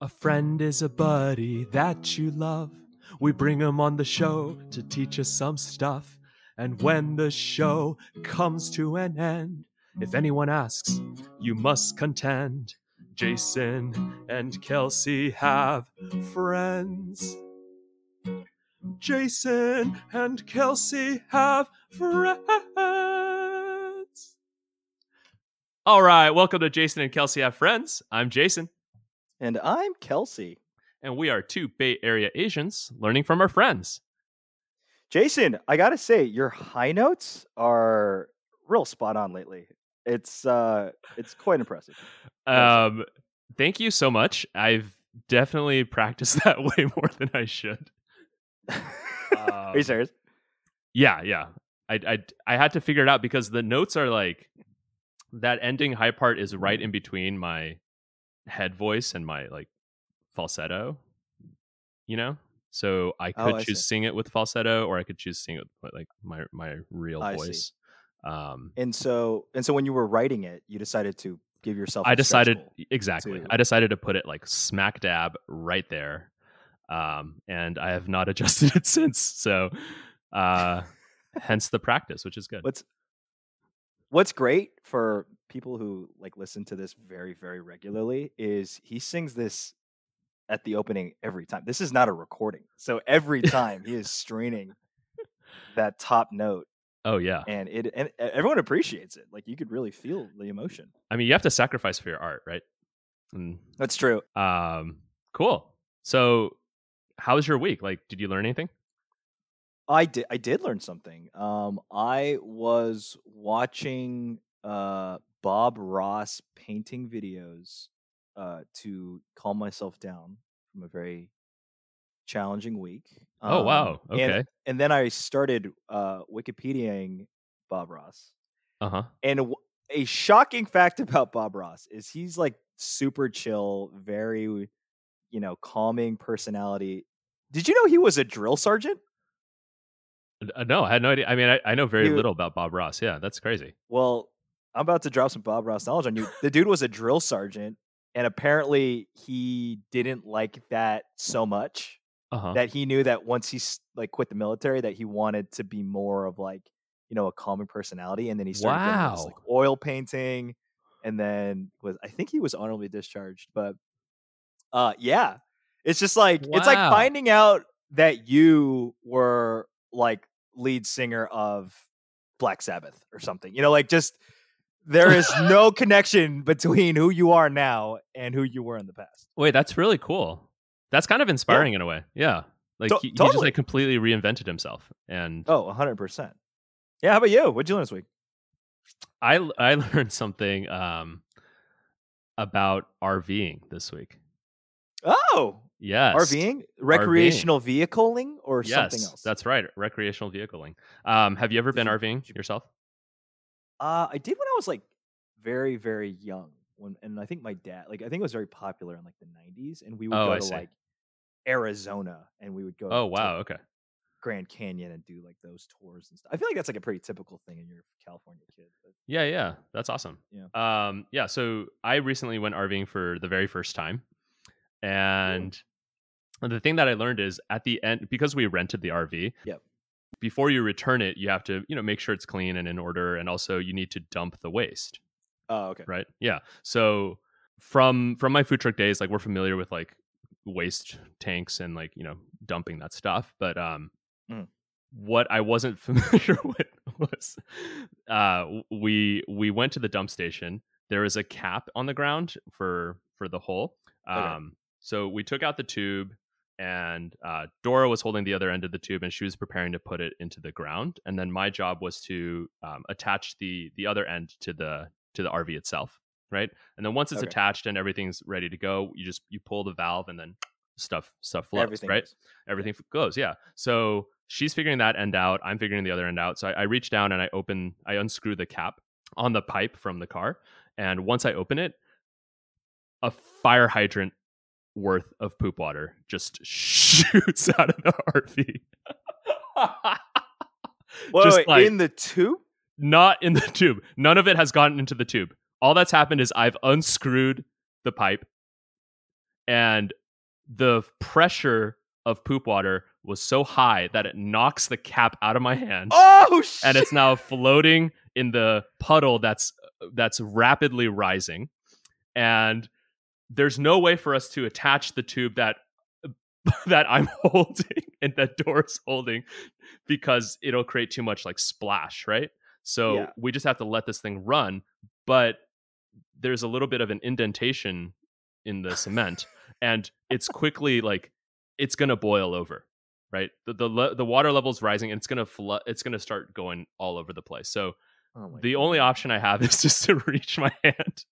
A friend is a buddy that you love. We bring him on the show to teach us some stuff. And when the show comes to an end, if anyone asks, you must contend. Jason and Kelsey have friends. Jason and Kelsey have friends. All right, welcome to Jason and Kelsey Have Friends. I'm Jason, And I'm Kelsey. and we are two Bay Area Asians learning from our friends. Jason, I gotta say, your high notes are real spot on lately. It's uh it's quite impressive. Um, thank you so much. I've definitely practiced that way more than I should. are you Um, serious? Yeah, yeah. I, I I had to figure it out because the notes are like that ending high part is right in between my head voice and my like falsetto. You know, so I Oh, could I choose see. sing it with falsetto, or I could choose sing it with like my my real I see. voice. Um, And so and so when you were writing it, you decided to give yourself I decided exactly. to- I decided to put it like smack dab right there, um, and I have not adjusted it since. So, uh, hence the practice, which is good. What's What's great for people who like listen to this very very regularly is he sings this at the opening every time. This is not a recording. So every time he is straining that top note Oh yeah, and it and everyone appreciates it. Like you could really feel the emotion. I mean you have to sacrifice for your art, right? And, That's true. um, cool. So, how was your week? Like, did you learn anything? I did I did learn something. Um I was watching uh Bob Ross painting videos uh to calm myself down from a very challenging week. oh Um, wow, and- okay, And, then I started uh Wikipediaing Bob Ross. uh huh. And w- a shocking fact about Bob Ross is he's like super chill, very you know, calming personality. Did you know he was a drill sergeant? Uh, no, I had no idea. I mean, I, I know very You- little about Bob Ross. Yeah, that's crazy. Well, I'm about to drop some Bob Ross knowledge on you. The dude was a drill sergeant, and apparently he didn't like that so much Uh huh. that he knew that once he like quit the military, that he wanted to be more of like you know a calming personality, and then he started into this, like oil painting, and then was I think he was honorably discharged, but uh yeah, it's just like it's like finding out that you were like lead singer of Black Sabbath or something. You know, like just there is no connection between who you are now and who you were in the past. Wait, that's really cool. That's kind of inspiring in a way. Yeah. Like To- he, he just like completely reinvented himself. And Oh, 100%. Yeah, how about you? What'd you learn this week? I I learned something um about RVing this week. Oh, Yes. RVing, recreational vehicling, or Yes, something else. That's right. Recreational vehicling. Um, have you ever Did been you- RVing you- yourself? Uh, I did when I was like very, very young. When and I think my dad, like, I think it was very popular in like the '90s, and we would Oh, go I to see. like Arizona, and we would go. Oh to wow, okay. Grand Canyon and do like those tours and stuff. I feel like that's like a pretty typical thing in your California kid. But Yeah, yeah. That's awesome. Yeah. Um, yeah, so I recently went RVing for the very first time. And the thing that I learned is at the end because we rented the RV, Yep. Before you return it, you have to, you know, make sure it's clean and in order and also you need to dump the waste. oh, okay. right yeah so from from my food truck days like we're familiar with like waste tanks and like you know dumping that stuff but um Mm. what i wasn't familiar with was uh we we went to the dump station There is a cap on the ground for for the hole Okay. um so we took out the tube and uh, Dora was holding the other end of the tube, and she was preparing to put it into the ground. And then my job was to um, attach the the other end to the to the RV itself, right? And then once it's Okay. attached and everything's ready to go, you just you pull the valve, and then stuff stuff flows, Everything right? goes. Everything f- goes, yeah. So she's figuring that end out. I'm figuring the other end out. So I, I reach down and I open, I unscrew the cap on the pipe from the car, and once I open it, a fire hydrant worth of poop water just shoots out of the RV. Wait, Just wait, like- in the tube? Not in the tube. None of it has gotten into the tube. All that's happened is I've unscrewed the pipe and the pressure of poop water was so high that it knocks the cap out of my hand Oh shit! and it's now floating in the puddle that's that's rapidly rising and there's no way for us to attach the tube that that I'm holding and that Dora's holding because it'll create too much like splash, right? So Yeah. we just have to let this thing run, but there's a little bit of an indentation in the cement and it's quickly like it's going to boil over, right? The the le- the water level's rising and it's going to flood it's going to start going all over the place. So Oh the God. only option I have is just to reach my hand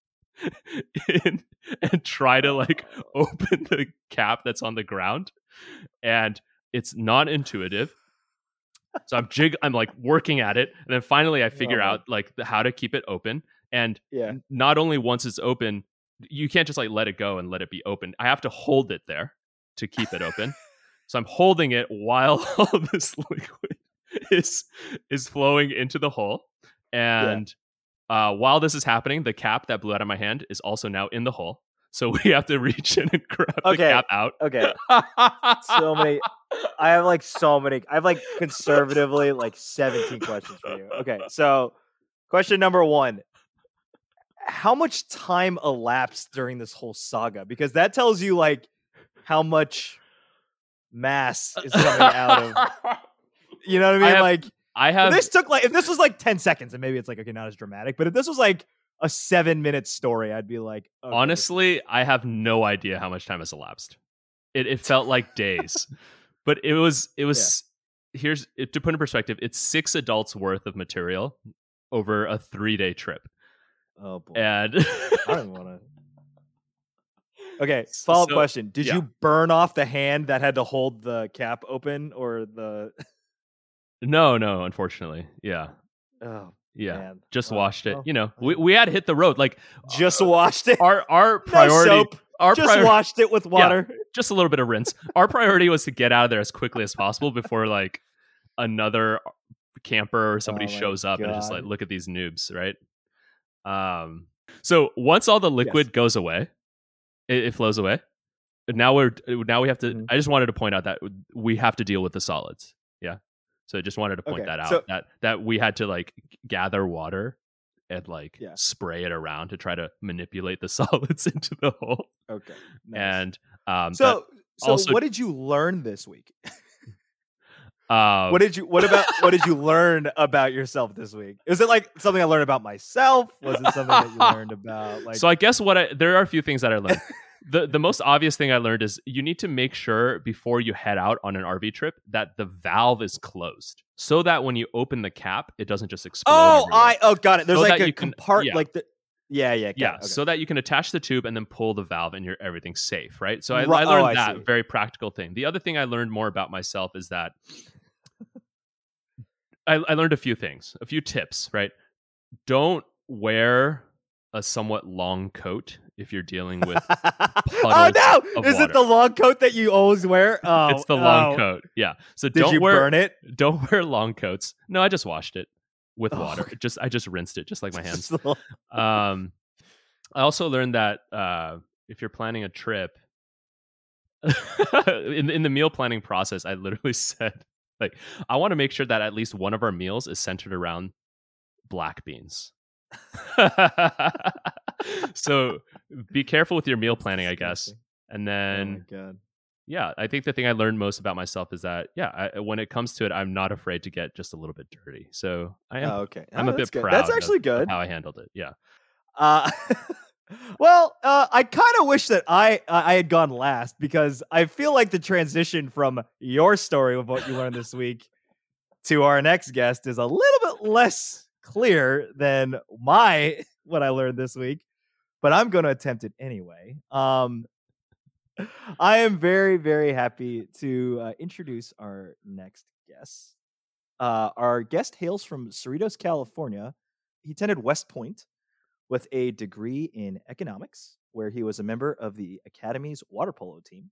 in and try to like oh. open the cap that's on the ground. And it's not intuitive. So I'm jig I'm like working at it. And then finally I figure Oh out like the, how to keep it open. And yeah. not only once it's open, you can't just like let it go and let it be open. I have to hold it there to keep it open. so I'm holding it while all this liquid is is flowing into the hole. And uh, while this is happening, the cap that blew out of my hand is also now in the hole. So we have to reach in and grab the cap out. Okay. So many. I have like so many. I have like conservatively like 17 questions for you. Okay. So, question number one How much time elapsed during this whole saga? Because that tells you like how much mass is coming out of. You know what I mean? I have- like, I if have this took like, if this was like 10 seconds, and maybe it's like, okay, not as dramatic, but if this was like a seven minute story, I'd be like, okay, honestly, I have no idea how much time has elapsed. It it felt like days, but it was it was. Here's it, to put in perspective. It's six adults worth of material over a three day trip, oh boy. and I don't want to. Okay, follow up so- question. Did yeah. you burn off the hand that had to hold the cap open or the no, no, unfortunately, yeah, Oh yeah, man. just washed it. well, You know, uh, we we had hit the road. Like Just washed it. our our No priority, soap. our Just priority, washed it with water. just a little bit of rinse. Our priority was to get out of there as quickly as possible before like another camper or somebody Oh shows up and just like look at these noobs, right? Um. So once all the liquid goes away, it, it flows away. Now we're now we have to. Mhm. I just wanted to point out that we have to deal with the solids. Yeah. So I just wanted to point Okay, that out so- that that we had to like gather water and like Yeah. spray it around to try to manipulate the solids into the hole. Okay. nice. And um, so so also- what did you learn this week? Uh, what did you what about what did you learn about yourself this week? Is it like something I learned about myself? Was it something that you learned about like so I guess what I there are a few things that I learned. The The most obvious thing I learned is you need to make sure before you head out on an RV trip that the valve is closed, so that when you open the cap, it doesn't just explode. Oh, everywhere. I oh got it. There's So like a you can- compart yeah. like the yeah yeah yeah, okay. so that you can attach the tube and then pull the valve, and you're everything's safe, right? So I, I oh, learned I that very practical thing. The other thing I learned more about myself is that I, I learned a few things, a few tips, right? Don't wear a somewhat long coat if you're dealing with oh no! Is it the long coat that you always wear? Oh, it's the long oh. coat. Yeah. So Did don't you wear burn it? don't wear long coats. No, I just washed it with Oh. water. Just I just rinsed it just like my hands. Um I also learned that uh if you're planning a trip in in the meal planning process, I literally said like I want to make sure that at least one of our meals is centered around black beans. So be careful with your meal planning, I guess. And Oh then my god. yeah, I think the thing I learned most about myself is that yeah, I, when it comes to it, I'm not afraid to get just a little bit dirty. So I am Oh, okay. I'm Oh, a bit good. proud. That's actually of good. how I handled it. Yeah. Uh, well, uh, I kind of wish that I I had gone last because I feel like the transition from your story of what you learned this week to our next guest is a little bit less clear than my what I learned this week. But I'm going to attempt it anyway. Um, I am very very happy to uh, introduce our next guest. Uh, our guest hails from Cerritos, California. He attended West Point with a degree in economics, where he was a member of the Academy's water polo team,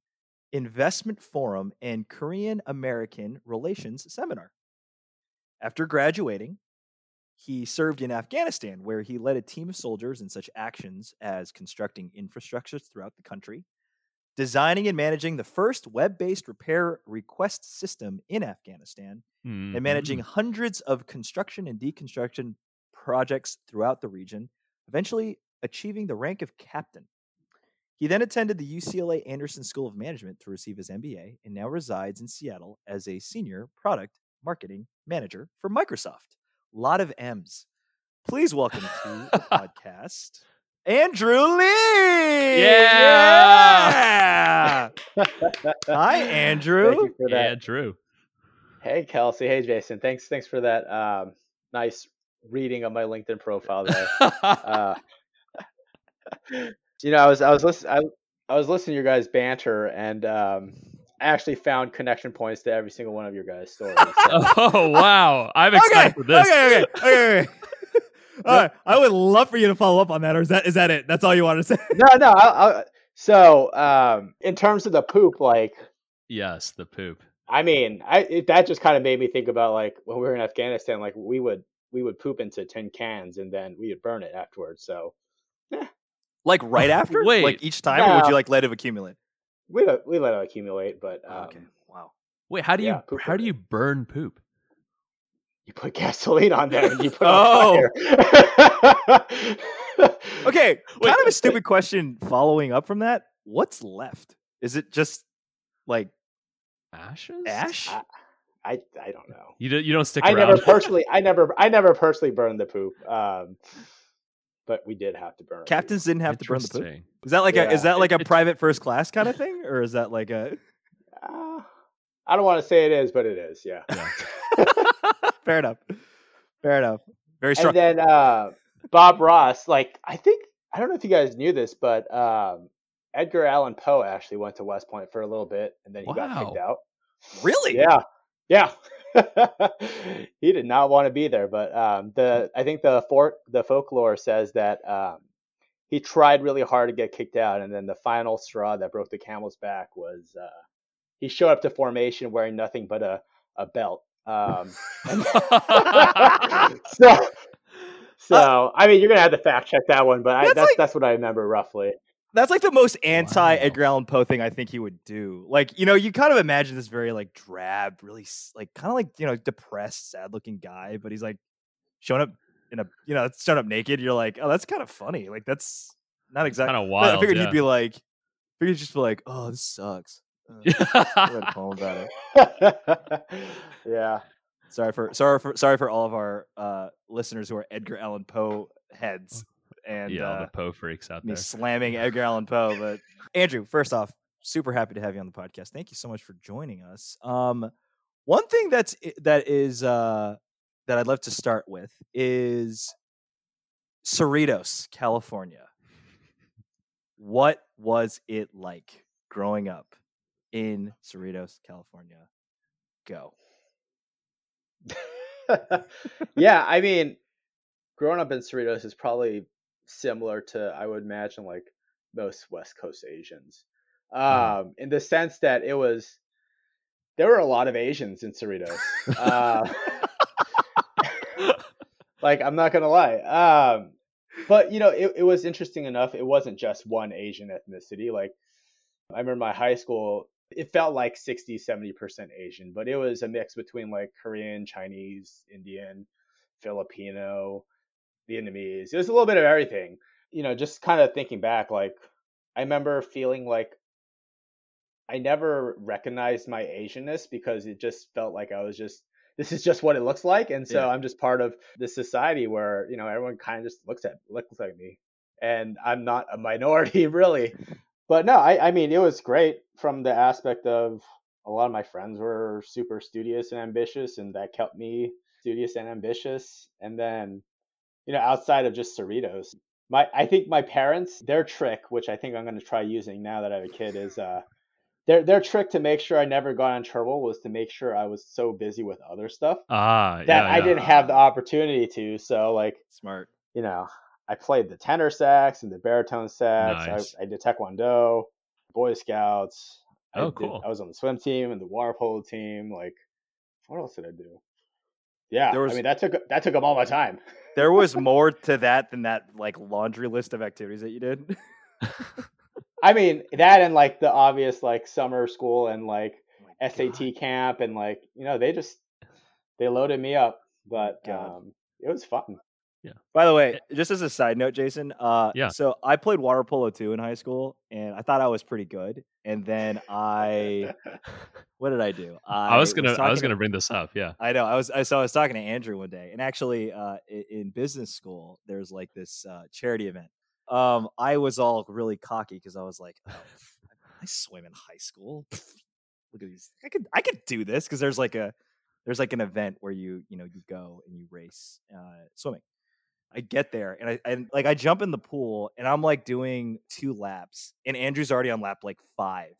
investment forum, and Korean American relations seminar. After graduating, he served in Afghanistan, where he led a team of soldiers in such actions as constructing infrastructures throughout the country, designing and managing the first web-based repair request system in Afghanistan, Mm-hmm. and managing hundreds of construction and deconstruction projects throughout the region, eventually achieving the rank of captain. He then attended the UCLA Anderson School of Management to receive his MBA and now resides in Seattle as a senior product marketing manager for Microsoft. Lot of M's. Please welcome to the podcast, Andrew Lee. Yeah! Yeah! Hi, Andrew. Thank you for that. Yeah, true. Hey, Kelsey. Hey, Jason. Thanks. Thanks for that um, nice reading of my LinkedIn profile there. uh, you know, I was I was listening I, I was listening to your guys' banter, and um, I actually found connection points to every single one of your guys' stories. So, oh wow, I'm excited for this. Okay, okay, okay. okay. All right, I would love for you to follow up on that, or is that is that it? That's all you want to say? no, no. I, I, so, um, in terms of the poop, like, Yes, the poop. I mean, I it, that just kind of made me think about like when we were in Afghanistan, like we would we would poop into tin cans and then we would burn it afterwards. So yeah. Like right after? Wait. Like each time, or would you like let it accumulate? We let, we let it accumulate, but um, Oh, okay. Wow. Wait, how do you Yeah, poop how do you burn poop? you put gasoline on there and you put Oh. Okay, Wait, kind of a stupid question following up from that. What's left? Is it just like Ashes? ash? I, I I don't know. You don't you don't stick I around. never personally I never I never personally burned the poop. Um, but we did have to burn. Captains didn't have to burn the poop. Is that like a is that like a It- it- private first class kind of thing, or is that like a? Uh, I don't want to say it is, but it is. Yeah. Fair enough. Fair enough. Very strong. And then uh, Bob Ross, like I think I don't know if you guys knew this, but um, Edgar Allan Poe actually went to West Point for a little bit, and then he got kicked out. really? Yeah, yeah. he did not want to be there, but um, the I think the for, the folklore says that um, he tried really hard to get kicked out, and then the final straw that broke the camel's back was uh, he showed up to formation wearing nothing but a a belt. Um, so, so I mean, you're gonna have to fact check that one, but I, That's that's like- that's what I remember roughly. That's like the most anti. Edgar Allan Poe thing I think he would do. Like, you know, you kind of imagine this very like drab, really like kind of like, you know, depressed, sad looking guy, but he's like showing up in a, you know, showing up naked. You're like, oh, that's kind of funny. Like, that's not exactly. Kind of wild. I figured yeah. he'd be like, I figured he'd just be like, oh, this sucks. Uh, I read a poem about it. yeah. Sorry for, sorry for, sorry for all of our uh, listeners who are Edgar Allan Poe heads and yeah, all uh, the Poe freaks out me there. slamming Edgar Allan Poe. But Andrew, first off, super happy to have you on the podcast. Thank you so much for joining us. Um, one thing that's that is uh, that I'd love to start with is Cerritos, California. What was it like growing up in Cerritos, California? Go. yeah, I mean, growing up in Cerritos is probably similar to I would imagine like most West Coast Asians, um, in the sense that it was there were a lot of Asians in Cerritos. uh, like I'm not gonna lie, um, but you know it, it was interesting enough. It wasn't just one Asian ethnicity. Like I remember my high school it felt like 60 70% asian but it was a mix between like korean chinese indian filipino vietnamese. It was a little bit of everything. You know just kind of thinking back like i remember feeling like i never recognized my asianness because it just felt like i was just this is just what it looks like. And so Yeah. i'm just part of this society where you know everyone kind of just looks at looks like me. And i'm not a minority really. But no, I, I mean, it was great from the aspect of a lot of my friends were super studious and ambitious, and that kept me studious and ambitious. And then, you know, outside of just Cerritos, my I think my parents, their trick, which I think I'm going to try using now that I have a kid, is uh, their their trick to make sure I never got in trouble was to make sure I was so busy with other stuff ah, that yeah, I yeah. didn't have the opportunity to. So like Smart. you know, I played the tenor sax and the baritone sax. Nice. I, I did taekwondo, Boy Scouts. I Oh, did- cool. I was on the swim team and the water polo team. Like, what else did I do? Yeah, was- I mean that took that took up all my time. There was more to that than that like laundry list of activities that you did. I mean that and like the obvious like summer school and like Oh SAT God. camp and like you know they just they loaded me up, but um, it was fun. By the way, just as a side note, Jason, uh, Yeah. So I played water polo too in high school, and I thought I was pretty good. And then I, what did I do? I was gonna I was gonna bring this up. Yeah. I know. I was. I, so I was talking to Andrew one day, and actually, uh, i- in business school, there's like this uh, charity event. Um, I was all really cocky because I was like, oh, I swim in high school. Look at these. I could. I could do this because there's like a there's like an event where you you know you go and you race uh, swimming. I get there and I and like I jump in the pool and I'm like doing two laps and Andrew's already on lap like five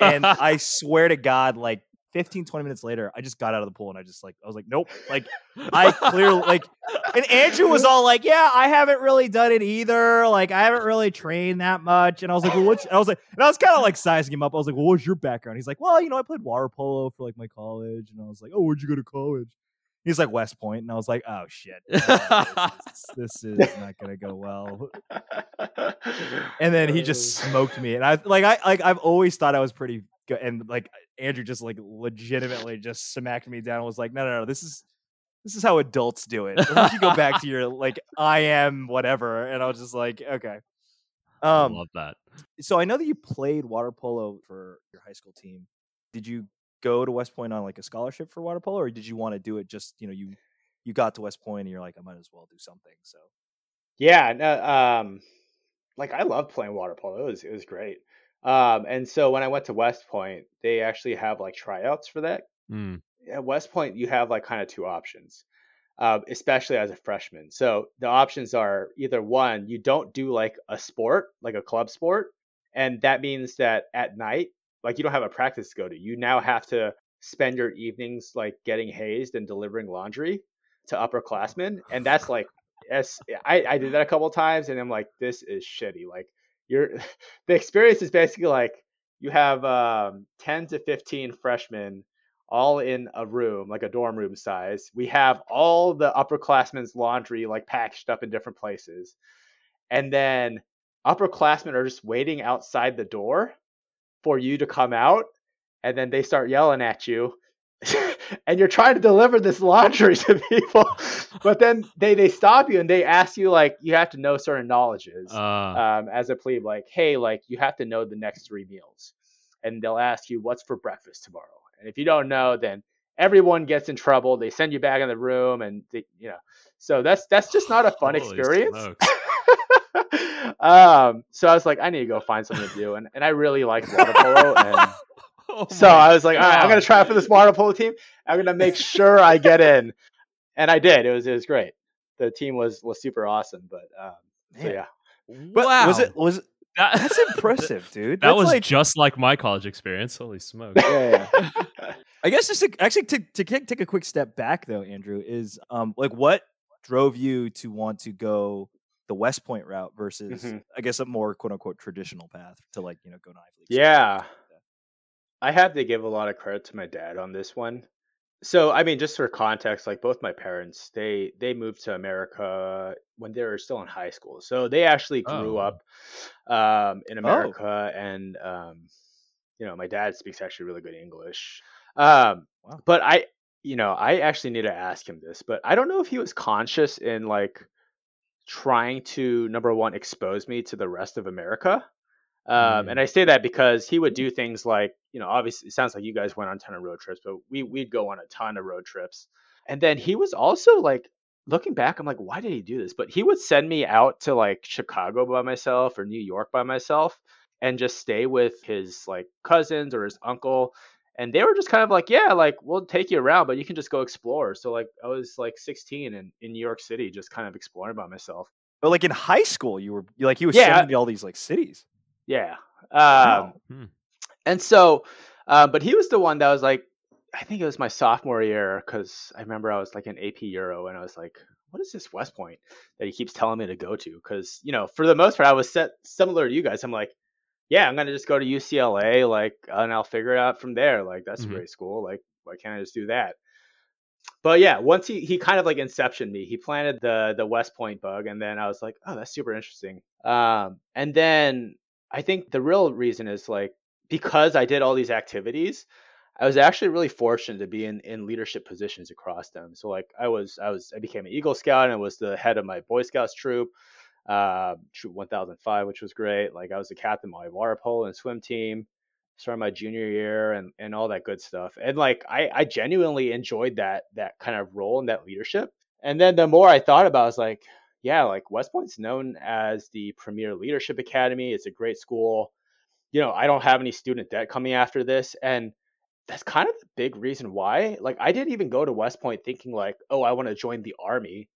and I swear to God, like 15, 20 minutes later, I just got out of the pool and I just like, I was like, nope. Like, I clearly, like, and Andrew was all like, yeah, I haven't really done it either. Like, I haven't really trained that much. And I was like, well, what's, I was like, and I was kind of like sizing him up. I was like, well, what's your background? He's like, well, you know, I played water polo for like my college. And I was like, oh, where'd you go to college? He's like, West And I was like, oh, shit. Uh, this, is, this is not going to go well. And then he just smoked me, and I like I like I've always thought I was pretty good, and like Andrew just like legitimately just smacked me down and was like, no, no, no, this is this is how adults do it. You go back to your like I am whatever? And I was just like, okay. I Um, love that. so I know that you played water polo for your high school team. Did you go to West Point on like a scholarship for water polo, or did you want to do it just you know you you got to West Point and you're like I might as well do something. So Yeah, no, um, like I love playing water polo. It was it was great. Um, and so when I went to West Point, they actually have like tryouts for that. Mm. At West Point, you have like kind of two options, uh, especially as a freshman. So the options are either one, you don't do like a sport, like a club sport, and that means that at night, like you don't have a practice to go to. You now have to spend your evenings like getting hazed and delivering laundry to upperclassmen, and that's like yes, I, I did that a couple of times, and I'm like, this is shitty. Like you're the experience is basically like you have um, 10 to 15 freshmen all in a room, like a dorm room size. We have all the upperclassmen's laundry like packaged up in different places. And then upperclassmen are just waiting outside the door for you to come out. And then they start yelling at you. and you're trying to deliver this laundry to people. but then they, they stop you and they ask you, like, you have to know certain knowledges Uh, um, as a plebe, like, hey, like you have to know the next three meals, and they'll ask you what's for breakfast tomorrow, and if you don't know, then everyone gets in trouble. They send you back in the room, and they, you know, so that's that's just not a fun holy experience. Smokes. um, so I was like, I need to go find something to do, and and I really liked water polo, and Oh so I was like, all right, I'm gonna try for this water polo team. I'm gonna make sure I get in, and I did. It was it was great. The team was was super awesome, but um, so yeah. but wow. was it was That- that's impressive, dude. That That's was like, just like my college experience. Holy smokes. yeah, yeah. I guess just to, actually to to take, take a quick step back though, Andrew, is um like what drove you to want to go the West Point route versus Mhm. I guess a more quote unquote traditional path to like you know go to Ivy League. Yeah. I have to give a lot of credit to my dad on this one. So, I mean, just for context, like both my parents, they they moved to America when they were still in high school. So they actually grew Oh. up um, in America, and um, you know, my dad speaks actually really good English. Um, Wow. But I, you know, I actually need to ask him this, but I don't know if he was conscious in like trying to number one expose me to the rest of America. Um, and I say that because he would do things like, you know, obviously it sounds like you guys went on a ton of road trips, but we we'd go on a ton of road trips. And then he was also like looking back, I'm like, why did he do this? But he would send me out to like Chicago by myself or New York by myself and just stay with his like cousins or his uncle. And they were just kind of like, yeah, like we'll take you around, but you can just go explore. So like I was like 16 and in New York City, just kind of exploring by myself. But like in high school, you were like he was Yeah. sending you all these like cities. Yeah. Um, Wow. Hmm. And so, uh, but he was the one that was like, I think it was my sophomore year because I remember I was like an AP Euro and I was like, what is this West Point that he keeps telling me to go to? Because, you know, for the most part, I was set similar to you guys. I'm like, yeah, I'm going to just go to UCLA, like, and I'll figure it out from there. Like, that's Mhm. a great school. Like, why can't I just do that? But yeah, once he, he kind of like inception me, he planted the the West Point bug, and then I was like, oh, that's super interesting. Um, and then I think the real reason is like because I did all these activities, I was actually really fortunate to be in, in leadership positions across them. So like I was I was I became an Eagle Scout and I was the head of my Boy Scouts troop, uh, troop 1005, which was great. Like I was the captain of my water polo and swim team, started my junior year and and all that good stuff. And like I I genuinely enjoyed that that kind of role and that leadership. And then the more I thought about, it, I was like, yeah, like West Point's known as the premier leadership academy. It's a great school. You know, I don't have any student debt coming after this, and that's kind of the big reason why. Like, I didn't even go to West Point thinking like, oh, I want to join the army.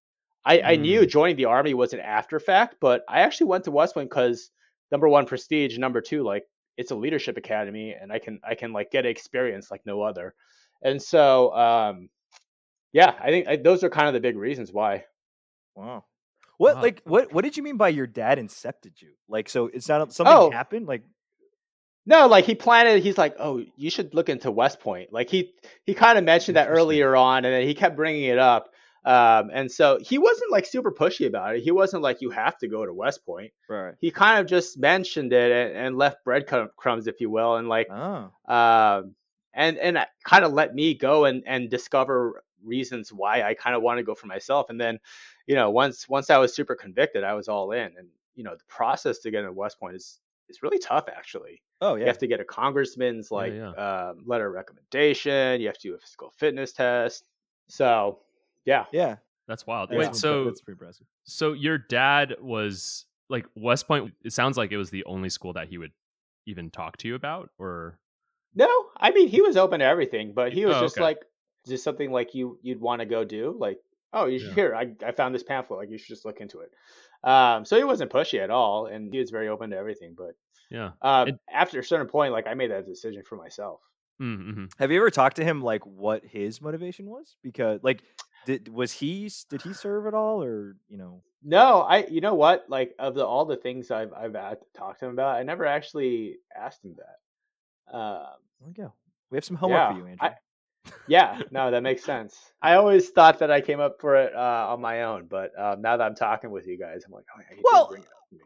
I, mm. I knew mm. joining the army was an after fact, but I actually went to West Point because number one, prestige, number two, like it's a leadership academy, and I can I can like get experience like no other. And so, um, yeah, I think I, those are kind of the big reasons why. Wow. What wow. like what what did you mean by your dad incepted you? Like so it's not something oh. happened like no, like he planted. He's like, "Oh, you should look into West Point." Like he he kind of mentioned that earlier on, and then he kept bringing it up. Um, and so he wasn't like super pushy about it. He wasn't like you have to go to West Point. Right. He kind of just mentioned it and, and left breadcrumbs, if you will, and like, oh. um, and and kind of let me go and and discover reasons why I kind of want to go for myself. And then, you know, once once I was super convicted, I was all in. And you know, the process to get into West Point is is really tough actually. Oh yeah. You have to get a congressman's like yeah, yeah. Um, letter of recommendation. You have to do a physical fitness test. So yeah. Yeah. That's wild. Yeah. Wait, so that's pretty impressive. So your dad was like West Point. It sounds like it was the only school that he would even talk to you about, or no? I mean, he was open to everything, but he was oh, just okay. like, "Is this something like you you'd want to go do?" Like, "Oh, you should, here. I I found this pamphlet. Like, you should just look into it." Um, so he wasn't pushy at all, and he was very open to everything. But yeah, uh, it, after a certain point, like I made that decision for myself. Mm-hmm. Have you ever talked to him like what his motivation was? Because like, did was he did he serve at all, or you know? No, I you know what like of the all the things I've I've talked to him about, I never actually asked him that. Um, there we go. We have some homework yeah, for you, Andrew. I, yeah, no, that makes sense. I always thought that I came up for it uh, on my own, but um, now that I'm talking with you guys, I'm like, oh, yeah, well,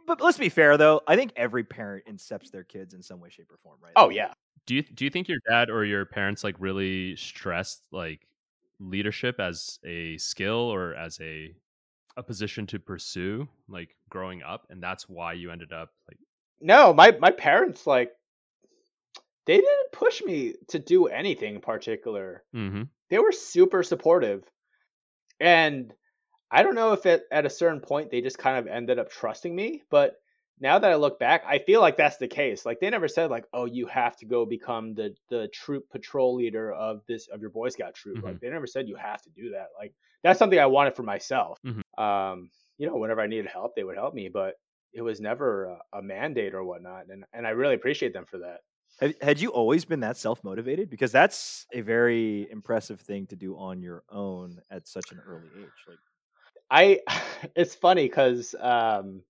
but let's be fair though. I think every parent incepts their kids in some way, shape, or form, right? Oh yeah. Do you do you think your dad or your parents like really stressed like leadership as a skill or as a a position to pursue like growing up, and that's why you ended up like? No, my my parents like they didn't push me to do anything in particular. Mm-hmm. They were super supportive. And I don't know if it, at a certain point they just kind of ended up trusting me, but now that I look back, I feel like that's the case. Like they never said like, "Oh, you have to go become the the troop patrol leader of this of your Boy Scout troop." Mm-hmm. Like they never said you have to do that. Like that's something I wanted for myself. Mm-hmm. Um, you know, whenever I needed help, they would help me, but it was never a, a mandate or whatnot, and and I really appreciate them for that. Had, had you always been that self motivated? Because that's a very impressive thing to do on your own at such an early age. Like, I, it's funny because um,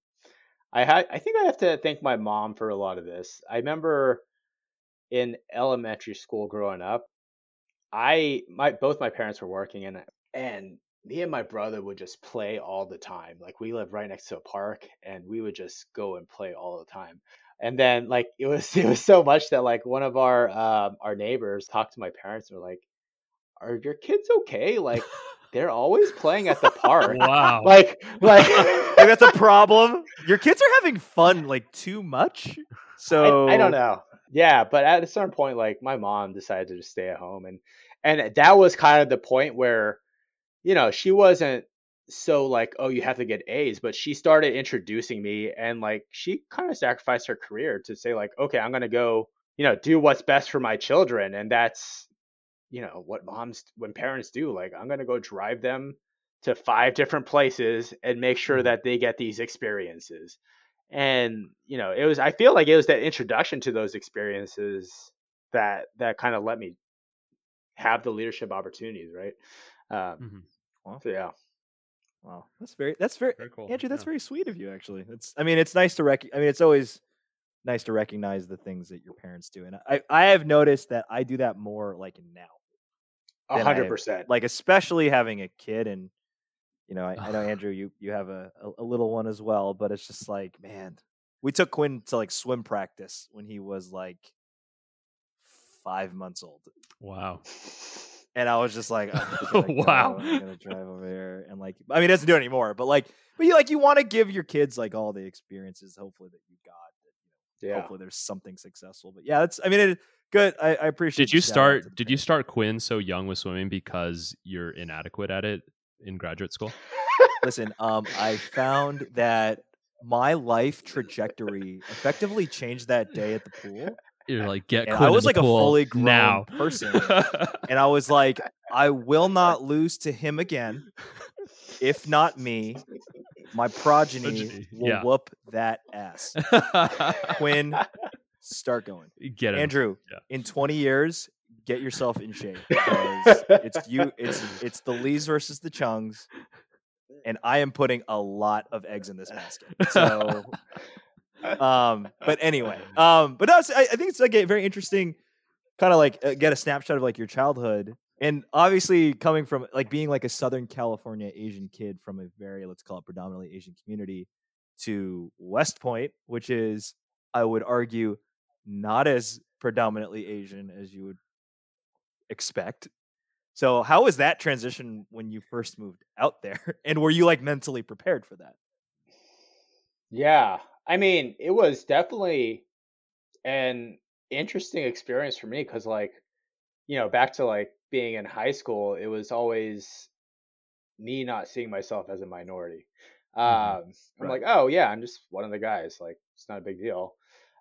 I had I think I have to thank my mom for a lot of this. I remember in elementary school growing up, I my both my parents were working and and me and my brother would just play all the time. Like we live right next to a park and we would just go and play all the time and then like it was it was so much that like one of our um our neighbors talked to my parents and were like are your kids okay like they're always playing at the park. Wow. Like like, like that's a problem. Your kids are having fun like too much? So I, I don't know. Yeah but at a certain point like my mom decided to just stay at home and and that was kind of the point where you know she wasn't so like oh you have to get a's but she started introducing me and like she kind of sacrificed her career to say like okay i'm going to go you know do what's best for my children and that's you know what moms when parents do like i'm going to go drive them to five different places and make sure mm-hmm. that they get these experiences and you know it was i feel like it was that introduction to those experiences that that kind of let me have the leadership opportunities right um, mm-hmm. well, so yeah Wow, that's very that's very, very cool. Andrew. That's yeah. very sweet of you. Actually, it's I mean it's nice to rec. I mean it's always nice to recognize the things that your parents do, and I I have noticed that I do that more like now. A hundred percent. Like especially having a kid, and you know I, I know Andrew, you you have a, a, little one as well, but it's just like man, we took Quinn to like swim practice when he was like five months old. Wow. And I was just like, oh, Wow. I'm gonna drive over here and like, I mean, he doesn't do it anymore, but like, but you like, you want to give your kids like all the experiences, hopefully that you got. That, you know, Yeah. Hopefully, there's something successful. But yeah, it's. I mean, it good. I, I appreciate. Did you the shout out to start did you start Quinn so young with swimming because you're inadequate at it in graduate school? Listen, um, I found that my life trajectory effectively changed that day at the pool, You're like get and Quinn I was in like the a fully grown now. person, and I was like, I will not lose to him again. If not me, my progeny Progeny, will yeah. whoop that ass. Quinn, start going. get him. Andrew, Yeah. in 20 years, get yourself in shape it's you. It's it's the Lees versus the Chungs, and I am putting a lot of eggs in this basket. So, um, but anyway, um, but that's I, I think it's like a very interesting kind of like uh, get a snapshot of like your childhood. And obviously, coming from like being like a Southern California Asian kid from a very let's call it predominantly Asian community to West Point, which is I would argue not as predominantly Asian as you would expect. So, how was that transition when you first moved out there? And were you like mentally prepared for that? Yeah, I mean, it was definitely an interesting experience for me because, like, you know, back to like being in high school, it was always me not seeing myself as a minority. Um, I'm like, oh yeah, I'm just one of the guys. Like, it's not a big deal.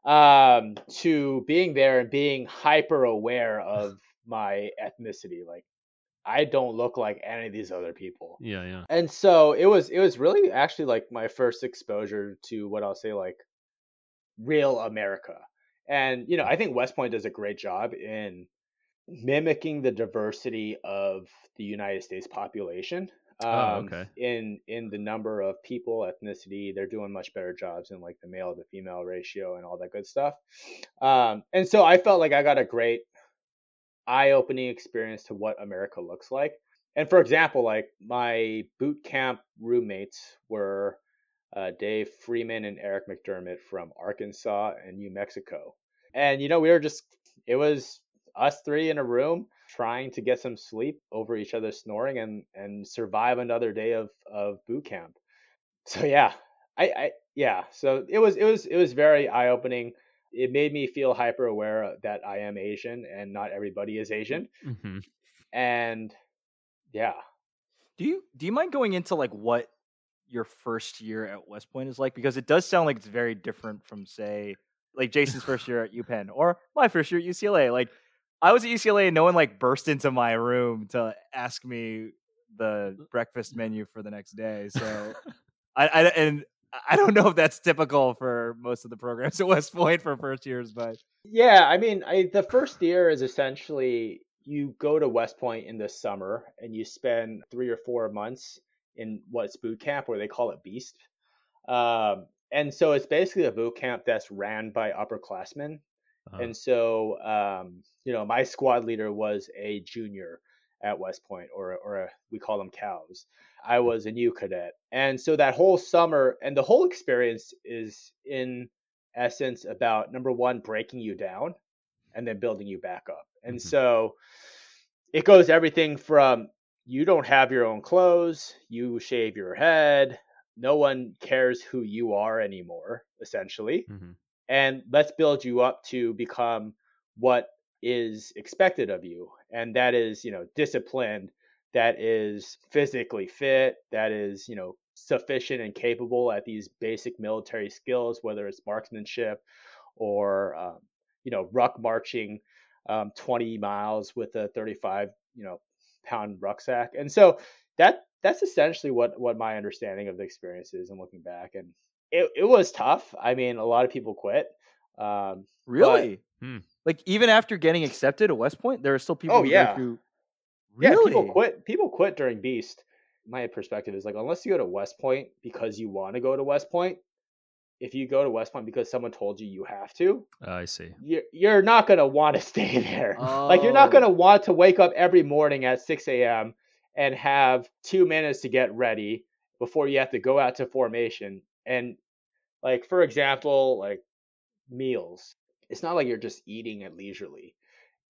Um, to being there and being hyper aware of my ethnicity, like, I don't look like any of these other people Yeah, yeah. and so it was it was really actually like my first exposure to what I'll say like real America. And you know, I think West Point does a great job in mimicking the diversity of the United States population. Um, Oh, okay. In in the number of people, ethnicity, they're doing much better jobs in like the male to female ratio and all that good stuff. Um, and so I felt like I got a great eye-opening experience to what America looks like. And for example, like my boot camp roommates were uh, Dave Freeman and Eric McDermott from Arkansas and New Mexico. And, you know, we were just, it was us three in a room trying to get some sleep over each other snoring and, and survive another day of, of boot camp. So yeah, I, I, yeah, so it was, it was, it was very eye opening. It made me feel hyper aware that I am Asian and not everybody is Asian. hmm And yeah, Do you do you mind going into like what your first year at West Point is like? Because it does sound like it's very different from say like Jason's first year at UPenn or my first year at UCLA. Like I was at UCLA and no one like burst into my room to ask me the breakfast menu for the next day. So I, I and I don't know if that's typical for most of the programs at West Point for first years, but Yeah, I mean, I the first year is essentially you go to West Point in the summer and you spend three or four months in what's boot camp, or they call it Beast. Um, and so it's basically a boot camp that's ran by upperclassmen. Uh, And so, um, you know, my squad leader was a junior at West Point, or or a, we call them cows. I was a new cadet, and so that whole summer and the whole experience is in essence about number one breaking you down, and then building you back up. And Mhm. so it goes everything from you don't have your own clothes, you shave your head, no one cares who you are anymore, essentially mhm. And let's build you up to become what is expected of you. And that is you know disciplined that is physically fit that is you know sufficient and capable at these basic military skills whether it's marksmanship or um, you know ruck marching um, 20 miles with a 35 you know pound rucksack. And so that that's essentially what what my understanding of the experience is and looking back and it, it was tough. I mean, a lot of people quit. Um, really, Hmm. like even after getting accepted at West Point, there are still people. Oh, who go yeah. yeah, people quit. People quit during Beast. My perspective is like, unless you go to West Point because you want to go to West Point, if you go to West Point because someone told you you have to, I see. you're, you're not going to want to stay there. Like, you're not Oh. going to want to wake up every morning at 6 a.m. and have two minutes to get ready before you have to go out to formation. And Like for example, like meals. It's not like you're just eating it leisurely.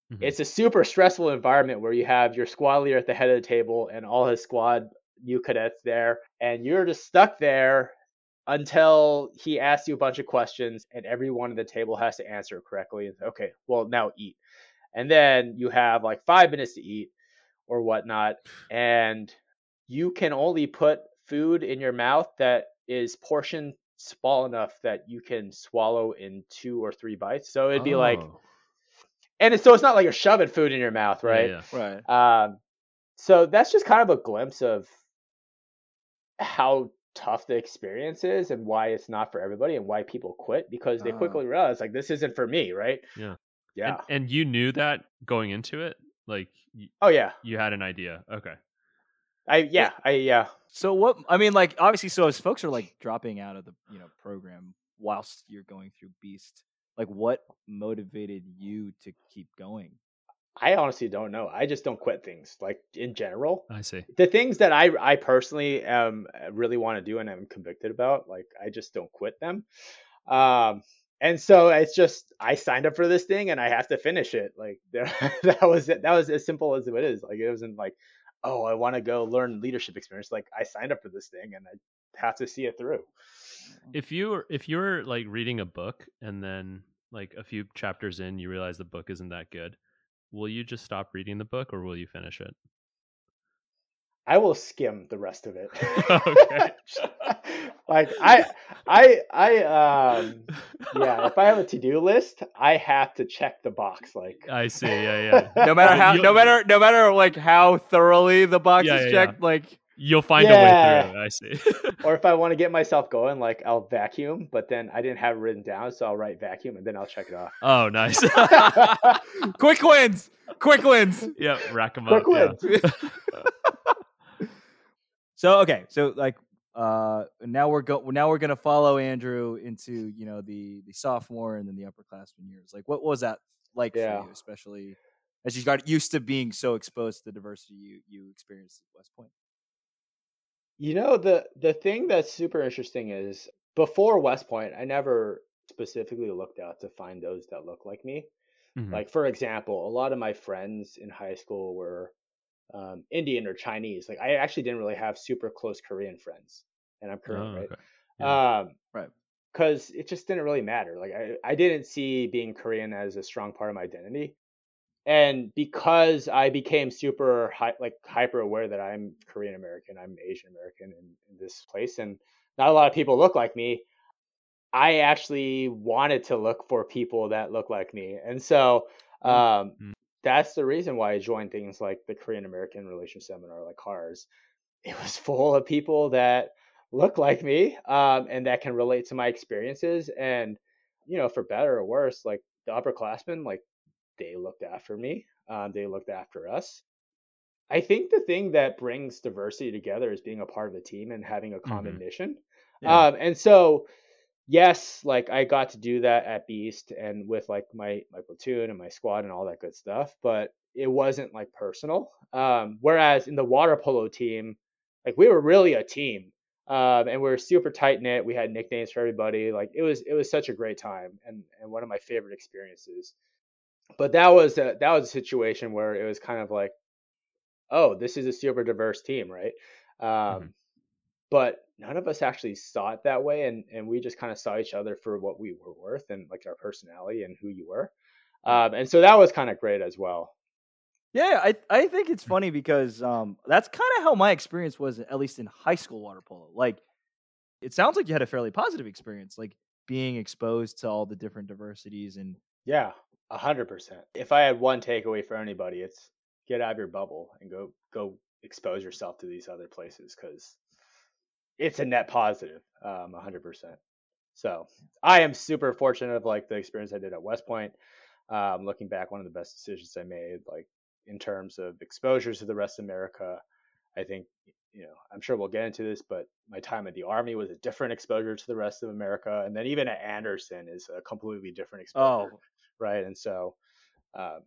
Mhm. It's a super stressful environment where you have your squad leader at the head of the table and all his squad new cadets there, and you're just stuck there until he asks you a bunch of questions and everyone at the table has to answer correctly. Okay, well now eat, and then you have like five minutes to eat or whatnot, and you can only put food in your mouth that is portioned small enough that you can swallow in two or three bites. So it'd be like, Oh. and it's, so it's not like you're shoving food in your mouth, right? yeah. Right. Um, so that's just kind of a glimpse of how tough the experience is and why it's not for everybody and why people quit because they Ah. quickly realize like this isn't for me, right? Yeah. Yeah. And, and you knew that going into it? Like y- oh yeah. you had an idea. Okay. I yeah. I yeah. So what? I mean, like obviously, so as folks are like dropping out of the you know program whilst you're going through Beast, like what motivated you to keep going? I honestly don't know. I just don't quit things like in general. I see. the things that I I personally um really want to do and I'm convicted about, like I just don't quit them. Um and so it's just I signed up for this thing and I have to finish it. Like there, that was it. That was as simple as it is. Like it wasn't like, oh, I want to go learn leadership experience. Like I signed up for this thing and I have to see it through. Mm. If you were if you're like reading a book and then like a few chapters in you realize the book isn't that good, will you just stop reading the book or will you finish it? I will skim the rest of it. Okay. like I I I um yeah, if I have a to-do list, I have to check the box like I see. Yeah, yeah. No matter how, no matter, no matter like how thoroughly the box Yeah, is yeah, checked, like You'll find Yeah. a way through. I see. or if I want to get myself going, like I'll vacuum, but then I didn't have it written down, so I'll write vacuum and then I'll check it off. oh, nice. quick wins, quick wins. yeah, rack them Quick up. wins. So okay, so like uh now we're go now we're gonna follow Andrew into you know the the sophomore and then the upperclassmen years. Like what was that like Yeah. for you, especially as you got used to being so exposed to the diversity you you experienced at West Point? You know the the thing that's super interesting is before West Point, I never specifically looked out to find those that look like me. Mhm. Like for example, a lot of my friends in high school were um, Indian or Chinese. Like I actually didn't really have super close Korean friends, and I'm Korean, Oh, right? okay. Yeah. Um, Right. Because it just didn't really matter. Like I, I didn't see being Korean as a strong part of my identity, and because I became super hy- like hyper aware that I'm Korean American, I'm Asian American in, in this place, and not a lot of people look like me. I actually wanted to look for people that look like me, and so um, Mm. That's the reason why I joined things like the Korean American Relations Seminar, like CARS. It was full of people that look like me um, and that can relate to my experiences. And, you know, for better or worse, like the upperclassmen, like they looked after me, um, they looked after us. I think the thing that brings diversity together is being a part of a team and having a common Mhm. mission. Yeah. Um, and so, yes, like I got to do that at Beast and with like my my platoon and my squad and all that good stuff, but it wasn't like personal. Um, whereas in the water polo team, like we were really a team, um, and we were super tight knit. We had nicknames for everybody. Like it was it was such a great time and and one of my favorite experiences. But that was a that was a situation where it was kind of like, oh, this is a super diverse team, right? Um, but none of us actually saw it that way and and we just kind of saw each other for what we were worth and like our personality and who you were. Um, and so that was kind of great as well. Yeah, I I think it's funny because um that's kind of how my experience was at least in high school water polo. Like it sounds like you had a fairly positive experience, like being exposed to all the different diversities and yeah a hundred percent. If i had one takeaway for anybody it's get out of your bubble and go go expose yourself to these other places because it's a net positive um, a hundred percent. So i am super fortunate of like the experience i did at west point. Um, looking back one of the best decisions i made like in terms of exposures to the rest of america i think you know i'm sure we'll get into this but my time at the army was a different exposure to the rest of america and then even at anderson is a completely different exposure oh. right? And so um,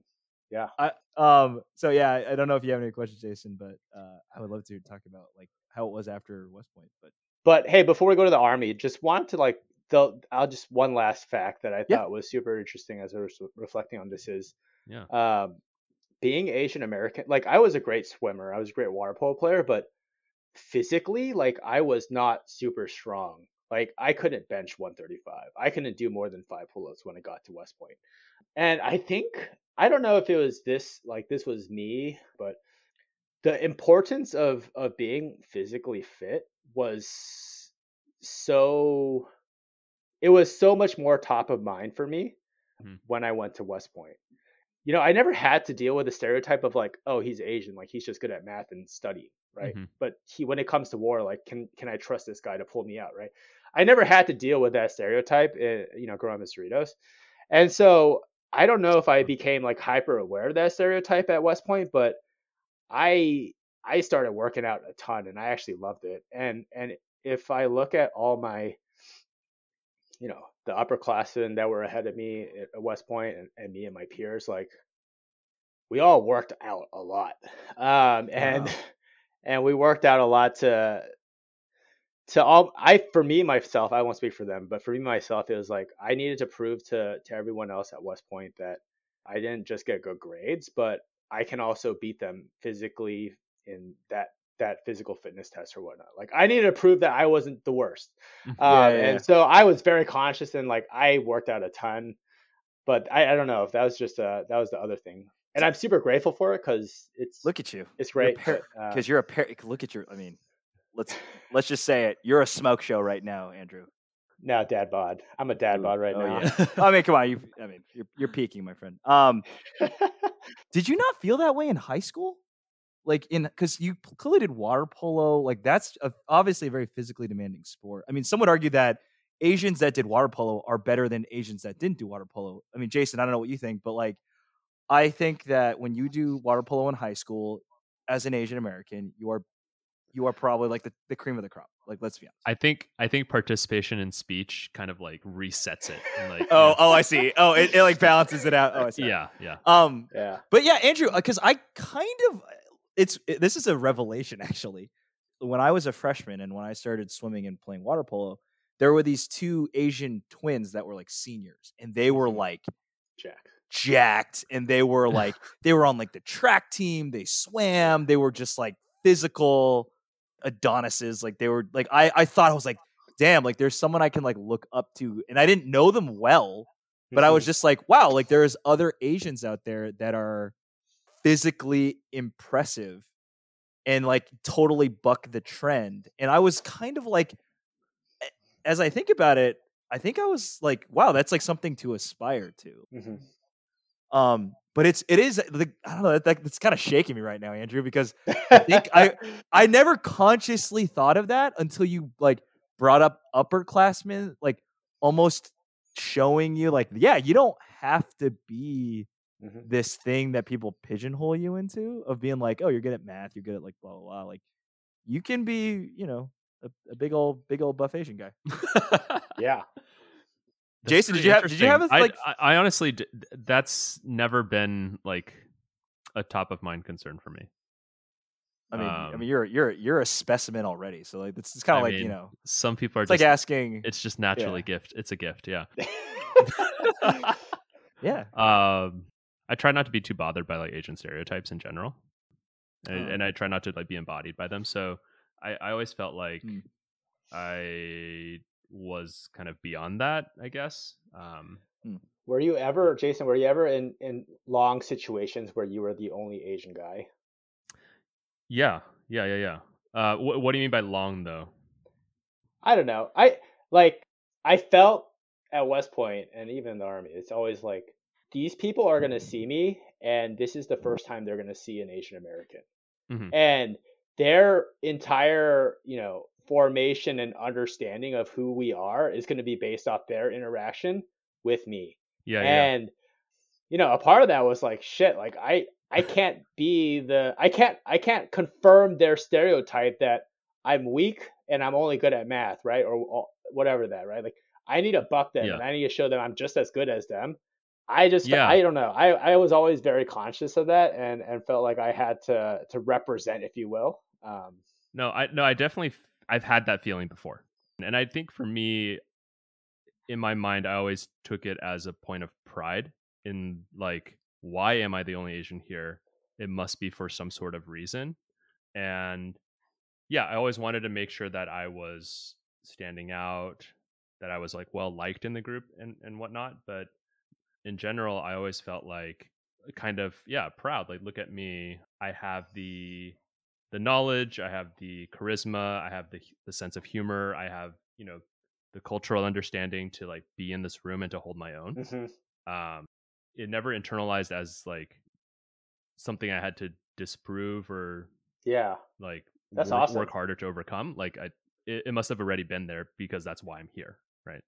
yeah. I um so yeah, I, I don't know if you have any questions, Jason, but uh I would love to talk about like how it was after West Point. But but hey before we go to the army just want to like the I'll just one last fact that I Yeah. thought was super interesting as I was reflecting on this is Yeah. um, being Asian American. Like I was a great swimmer, I was a great water polo player, but physically, like I was not super strong. Like I couldn't bench 135. I couldn't do more than five pull-ups when I got to West Point. And I think I don't know if it was this like this was me, but the importance of of being physically fit was so it was so much more top of mind for me Mhm. when I went to West Point. You know, I never had to deal with the stereotype of like, oh, he's Asian, like he's just good at math and studying, right? Mhm. But he when it comes to war, like can can I trust this guy to pull me out, right? I never had to deal with that stereotype, uh, you know, growing up in Cerritos. And so I don't know if I became like hyper aware of that stereotype at West Point, but I I started working out a ton and I actually loved it. And and if I look at all my you know, the upperclassmen that were ahead of me at West Point and, and me and my peers, like we all worked out a lot. Um and Wow. and we worked out a lot to to all I for me myself, I won't speak for them, but for me myself, it was like I needed to prove to to everyone else at West Point that I didn't just get good grades, but I can also beat them physically in that that physical fitness test or whatnot. Like I needed to prove that I wasn't the worst. Um, Yeah, yeah, and so I was very conscious and like I worked out a ton, but I, I don't know if that was just uh that was the other thing. And I'm super grateful for it because it's Look at you. it's You're great. par- uh, because you're a par- look at your i mean let's let's just say it you're a smoke show right now andrew now dad bod. I'm a dad bod right oh, now. yeah. i mean come on you i mean you're, you're peaking my friend um did you not feel that way in high school like in because you clearly did water polo like that's a, obviously a very physically demanding sport i mean some would argue that asians that did water polo are better than asians that didn't do water polo i mean jason i don't know what you think but like i think that when you do water polo in high school as an asian american you are you are probably like the, the cream of the crop like let's be honest I think I think participation in speech kind of like resets it. and, like, oh yeah. oh i see oh it, it like balances it out oh i see yeah, yeah. um yeah. But yeah, Andrew, because I kind of it's it, this is a revelation actually. When I was a freshman and when I started swimming and playing water polo, there were these two Asian twins that were like seniors, and they were Mhm. like Jack. jacked, and they were like they were on like the track team. They swam. They were just like physical Adonises. Like they were like I I thought I was like, damn, like there's someone I can like look up to, and I didn't know them well but I was just like, wow, like there's other Asians out there that are physically impressive and like totally buck the trend. And I was kind of like, as I think about it, I think I was like, wow, that's like something to aspire to. Mhm. Um, but it's it is like I don't know that, that's kind of shaking me right now, Andrew, because I think I- I never consciously thought of that until you like brought up upperclassmen, like almost showing you like, yeah, you don't have to be Mhm. this thing that people pigeonhole you into of being like, oh, you're good at math, you're good at like blah blah blah. Like you can be, you know, a, a big old big old buff Asian guy. yeah. That's Jason, did you have- did you have interesting. a, like- I, I, I honestly, d- d- that's never been like a top of mind concern for me. I mean, I Um, mean, you're you're you're a specimen already. So like, it's, it's kind of like you know, Some people are it's just, like asking, it's just naturally gift. It's a gift. Yeah. yeah, Um, I try not to be too bothered by like Asian stereotypes in general, and, Oh. and I try not to like be embodied by them. So I, I always felt like Hmm. I was kind of beyond that. I guess. Um, were you ever, Jason? Were you ever in in long situations where you were the only Asian guy? yeah, yeah, yeah, yeah. Uh, wh- what do you mean by long though? I don't know. I like I felt at West Point and even in the army, it's always like these people are gonna see me, and this is the first time they're gonna see an Asian American, Mhm. and their entire you know formation and understanding of who we are is going to be based off their interaction with me. Yeah, yeah. and you know a part of that was like shit like i i can't be the i can't i can't confirm their stereotype that i'm weak and i'm only good at math right or, or whatever that right like i need to buck them Yeah. and i need to show them i'm just as good as them i just Yeah. i don't know i i was always very conscious of that and and felt like i had to to represent if you will um No, I no, I definitely I've had that feeling before, and I think for me, in my mind, I always took it as a point of pride in like, why am I the only Asian here? It must be for some sort of reason. And yeah, I always wanted to make sure that I was standing out, that I was like well liked in the group and, and whatnot. But in general, I always felt like kind of, yeah, proud. Like, look at me. I have the the knowledge, I have the charisma, I have the the sense of humor, I have, you know, the cultural understanding to like be in this room and to hold my own. Mhm. Um, it never internalized as like something I had to disprove or Yeah. like That's work, awesome. work harder to overcome. Like I, it, it must have already been there because that's why I'm here, right?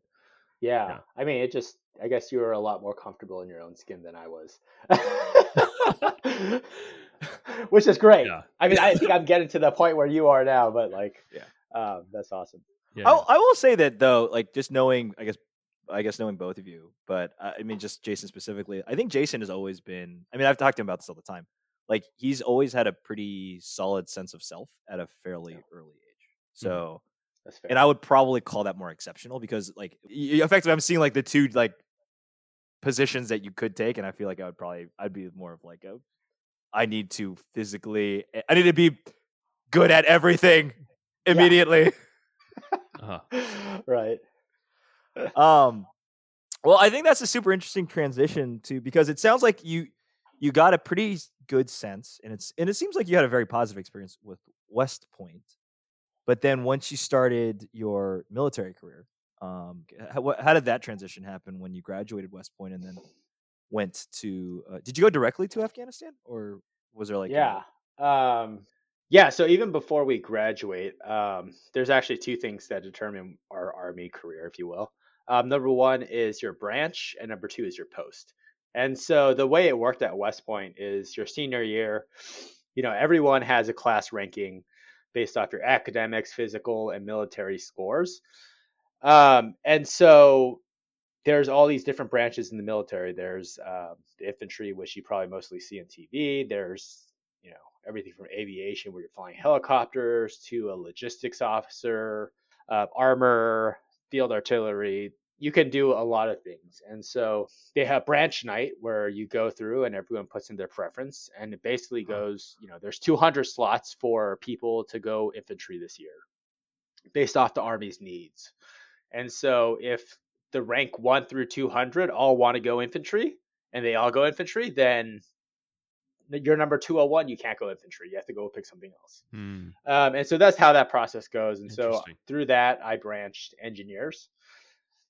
Yeah. Yeah. I mean, it just, I guess you were a lot more comfortable in your own skin than I was. Which is great. Yeah, I mean, I think I'm getting to the point where you are now, but like, Yeah. um, that's awesome. yeah. I, I will say that though, like just knowing, I guess, I guess knowing both of you, but uh, I mean, just Jason specifically. I think Jason has always been. I mean, I've talked to him about this all the time. Like he's always had a pretty solid sense of self at a fairly Yeah. early age. So, That's fair. and I would probably call that more exceptional because, like, y- effectively, I'm seeing like the two like positions that you could take, and I feel like I would probably I'd be more of like a. I need to physically. I need to be good at everything immediately. Uh-huh. right. um well i think that's a super interesting transition to because it sounds like you you got a pretty good sense and it's and it seems like you had a very positive experience with west point but then once you started your military career um how, how did that transition happen when you graduated west point and then went to uh, did you go directly to afghanistan or was there like a- yeah. Um, yeah. So even before we graduate, um, there's actually two things that determine our army career, if you will. Um, number one is your branch, and number two is your post. And so the way it worked at West Point is your senior year, you know, everyone has a class ranking based off your academics, physical, and military scores. Um, and so there's all these different branches in the military. There's um, the infantry, which you probably mostly see on TV. There's you know everything from aviation, where you're flying helicopters, to a logistics officer, uh, armor, field artillery. You can do a lot of things, and so they have branch night where you go through and everyone puts in their preference, and it basically goes. You know, there's 200 slots for people to go infantry this year, based off the army's needs. And so if the rank 1 through 200 all want to go infantry and they all go infantry, then you're number 201, you can't go infantry. You have to go pick something else. Hmm. Um, and so that's how that process goes. And so through that, I branched engineers.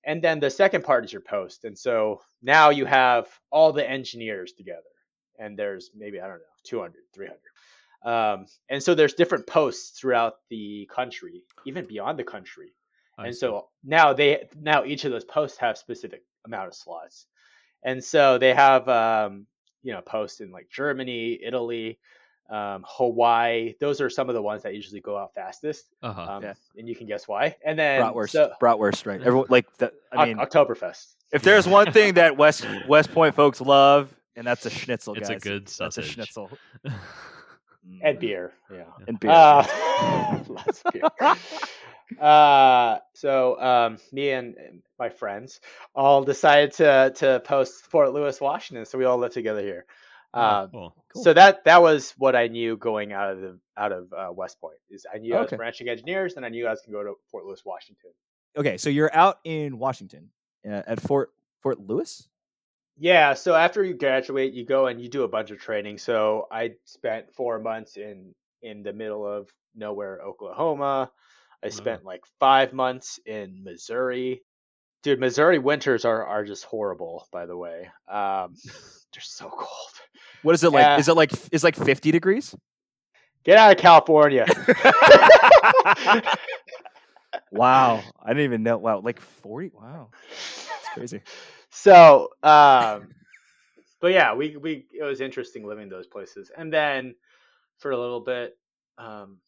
And then the second part is your post. And so now you have all the engineers together. And there's maybe, I don't know, 200, 300. Um, and so there's different posts throughout the country, even beyond the country I and see. so now they now each of those posts have specific amount of slots and so they have um, you know posts in like germany italy um, hawaii those are some of the ones that usually go out fastest uh-huh. um, Yeah. and you can guess why and then bratwurst so, bratwurst right everyone like the, i mean oktoberfest If there's one thing that West West Point folks love, and that's a schnitzel, It's a guys. good That's a sausage. schnitzel. and beer yeah And beer. Uh, lots of beer. Uh, so um, me and my friends all decided to to post Fort Lewis, Washington. So we all live together here. Oh, Um, cool. So that that was what I knew going out of the out of uh, West Point. Is I knew I was Okay. branching engineers, and I knew I was going to go to Fort Lewis, Washington. okay, so you're out in Washington uh, at Fort Fort Lewis. Yeah. So after you graduate, you go and you do a bunch of training. So I spent four months in in the middle of nowhere, Oklahoma. I spent like five months in Missouri. Dude, Missouri winters are are just horrible. By the way, um, they're so cold. What is it like? Yeah. Is it like is like 50 degrees? Get out of California. wow, I didn't even know. Wow, like 40. Wow, it's crazy. so um but yeah we we it was interesting living those places and then for a little bit um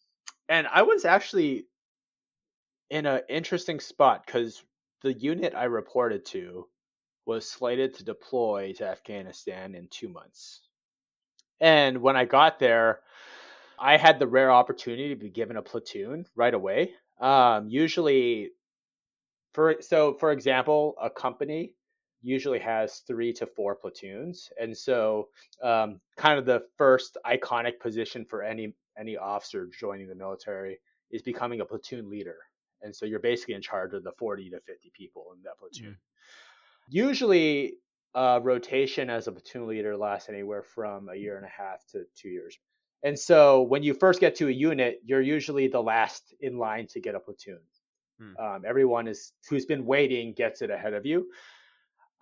and i was actually in an interesting spot because the unit i reported to was slated to deploy to afghanistan in two months. And when i got there i had the rare opportunity to be given a platoon right away. Um usually For so for example, a company usually has three to four platoons, and so um, kind of the first iconic position for any any officer joining the military is becoming a platoon leader, and so you're basically in charge of the 40 to 50 people in that platoon. Mm. Usually, uh, rotation as a platoon leader lasts anywhere from a year and a half to two years. And so when you first get to a unit, you're usually the last in line to get a platoon. Hmm. Um, everyone is who's been waiting gets it ahead of you.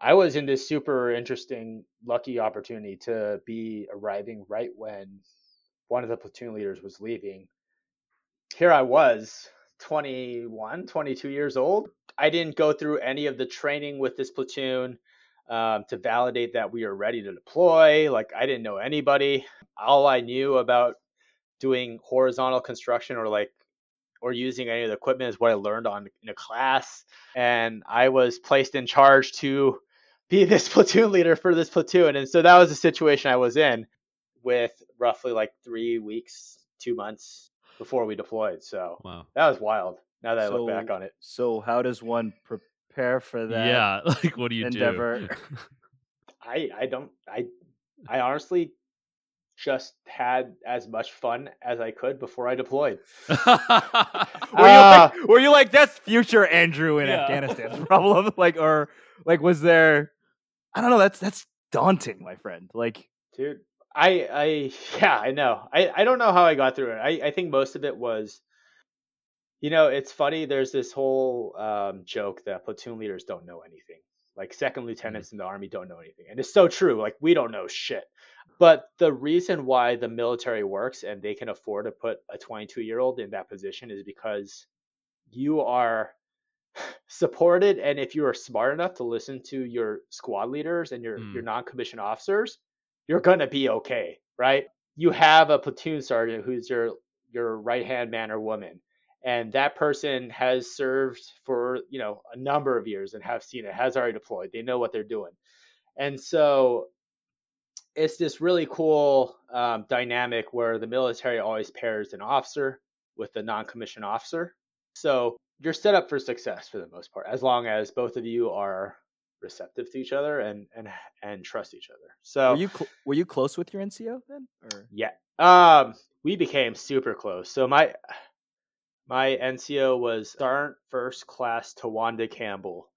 I was in this super interesting, lucky opportunity to be arriving right when one of the platoon leaders was leaving. Here I was, 21, 22 years old. I didn't go through any of the training with this platoon um, to validate that we are ready to deploy. Like I didn't know anybody. All I knew about doing horizontal construction or like or using any of the equipment is what I learned on in a class. And I was placed in charge to be this platoon leader for this platoon. And so that was the situation I was in with roughly like three weeks, two months before we deployed. So wow. that was wild. Now that so, I look back on it. So how does one prepare for that? Yeah, like what do you endeavor? do? I I don't I I honestly just had as much fun as I could before I deployed. were, you uh, like, were you like that's future Andrew in yeah. Afghanistan's problem? Like or like was there I don't know, that's that's daunting, my friend. Like dude, I I yeah, I know. I I don't know how I got through it. I I think most of it was you know, it's funny there's this whole um, joke that platoon leaders don't know anything. Like second mm-hmm. lieutenants mm-hmm. in the army don't know anything. And it's so true. Like we don't know shit. But the reason why the military works and they can afford to put a 22 year old in that position is because you are supported and if you are smart enough to listen to your squad leaders and your mm. your non-commissioned officers you're going to be okay right? You have a platoon sergeant who's your your right hand man or woman and that person has served for you know a number of years and have seen it has already deployed they know what they're doing. And so it's this really cool um, dynamic where the military always pairs an officer with a non-commissioned officer. So you're set up for success for the most part as long as both of you are receptive to each other and and and trust each other. So were you cl- were you close with your nco then or? Yeah. Um we became super close. So my my NCO was Sergeant First Class Tawanda Campbell.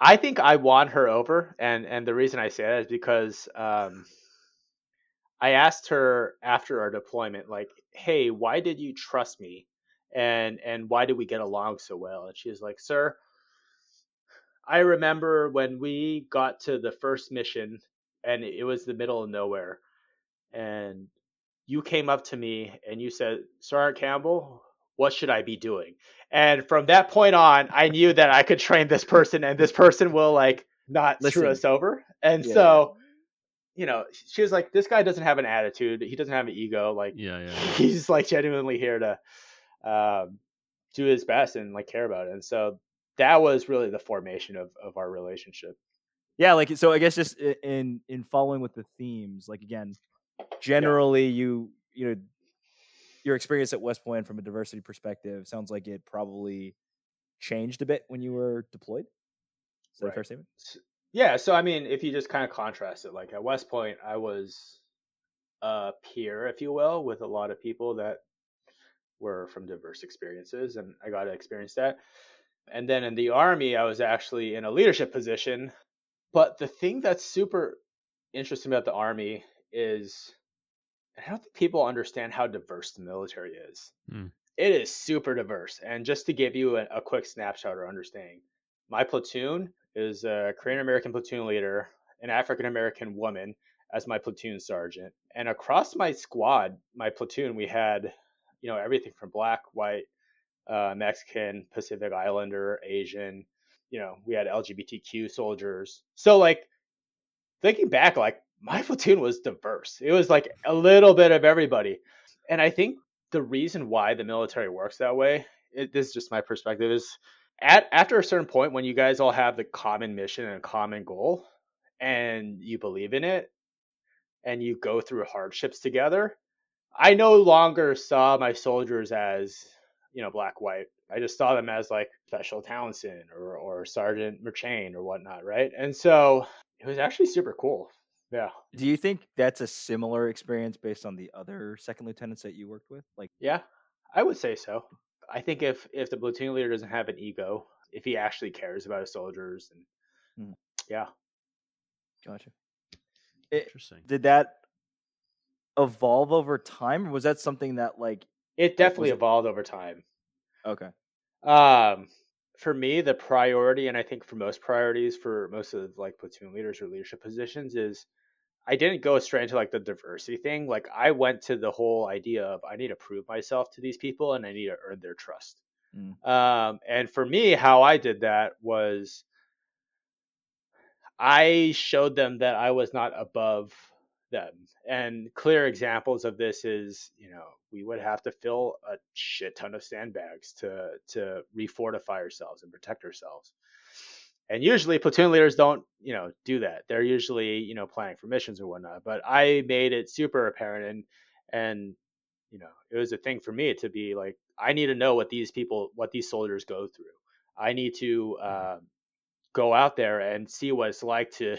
I think I won her over, and and the reason I say that is because um, I asked her after our deployment, like, "Hey, why did you trust me, and and why did we get along so well?" And she was like, "Sir, I remember when we got to the first mission, and it was the middle of nowhere, and you came up to me and you said, Sergeant Campbell, what should I be doing? And from that point on, I knew that I could train this person and this person will like not Listen. screw us over. And yeah. so, you know, she was like, this guy doesn't have an attitude. He doesn't have an ego. Like, yeah, yeah. he's like genuinely here to um, do his best and like care about it. And so that was really the formation of, of our relationship. Yeah. Like, so I guess just in, in following with the themes, like again, generally yeah. you, you know, your experience at West Point from a diversity perspective sounds like it probably changed a bit when you were deployed. Is that right. a fair statement? Yeah. So I mean, if you just kind of contrast it, like at West Point, I was a peer, if you will, with a lot of people that were from diverse experiences, and I got to experience that. And then in the army, I was actually in a leadership position. But the thing that's super interesting about the army is I don't think people understand how diverse the military is. Mm. It is super diverse. And just to give you a, a quick snapshot or understanding, my platoon is a Korean American platoon leader, an African American woman as my platoon sergeant. And across my squad, my platoon, we had, you know, everything from black, white, uh, Mexican, Pacific Islander, Asian, you know, we had LGBTQ soldiers. So like thinking back, like my platoon was diverse. It was like a little bit of everybody. And I think the reason why the military works that way, it, this is just my perspective, is at after a certain point when you guys all have the common mission and a common goal and you believe in it and you go through hardships together, I no longer saw my soldiers as you know, black white. I just saw them as like Special Townsend or or Sergeant Merchain or whatnot, right? And so it was actually super cool. Yeah. Do you think that's a similar experience based on the other second lieutenants that you worked with? Like, Yeah, I would say so. I think if if the platoon leader doesn't have an ego, if he actually cares about his soldiers, and Hmm. yeah, gotcha. It, Interesting. did that evolve over time, or was that something that like it definitely it- evolved over time. Okay? Um, for me, the priority, and I think for most priorities for most of like platoon leaders or leadership positions, is I didn't go straight into like the diversity thing. Like I went to the whole idea of I need to prove myself to these people and I need to earn their trust. Mm. Um, and for me, how I did that was I showed them that I was not above them. And clear examples of this is, you know, we would have to fill a shit ton of sandbags to to refortify ourselves and protect ourselves. And usually platoon leaders don't, you know, do that. They're usually, you know, planning for missions or whatnot. But I made it super apparent and and you know, it was a thing for me to be like, I need to know what these people, what these soldiers go through. I need to uh, go out there and see what it's like to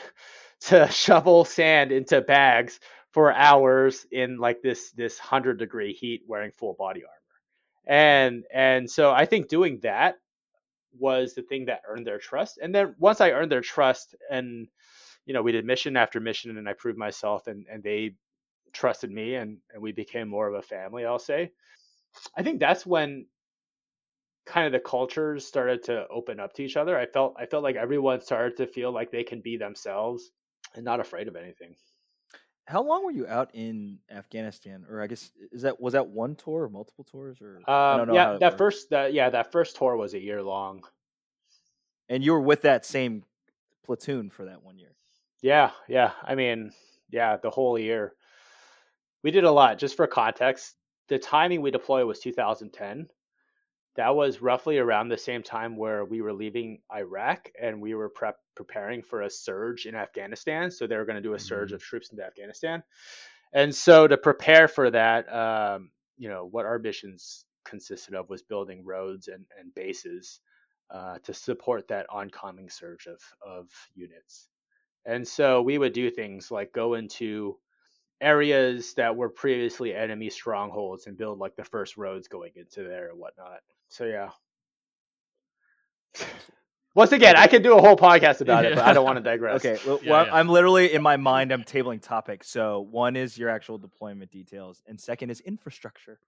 to shovel sand into bags for hours in like this this hundred degree heat wearing full body armor. And and so I think doing that was the thing that earned their trust. And then once I earned their trust and you know, we did mission after mission and I proved myself and, and they trusted me and, and we became more of a family, I'll say. I think that's when kind of the cultures started to open up to each other. I felt I felt like everyone started to feel like they can be themselves and not afraid of anything. How long were you out in Afghanistan, or I guess is that was that one tour or multiple tours, or Um, yeah, that works. first that yeah that first tour was a year long. and you were with that same platoon for that one year. Yeah, yeah. I mean, yeah, the whole year. We did a lot. Just for context, the timing we deployed was 2010. That was roughly around the same time where we were leaving Iraq and we were prep preparing for a surge in Afghanistan. So they were going to do a surge Mhm. of troops into Afghanistan. And so to prepare for that, um, you know, what our missions consisted of was building roads and, and bases uh, to support that oncoming surge of, of units. And so we would do things like go into areas that were previously enemy strongholds and build like the first roads going into there and whatnot. So yeah. Once again, I could do a whole podcast about it, but I don't want to digress. Okay, well, Yeah, well, yeah. I'm literally in my mind. I'm tabling topics. So one is your actual deployment details, and second is infrastructure,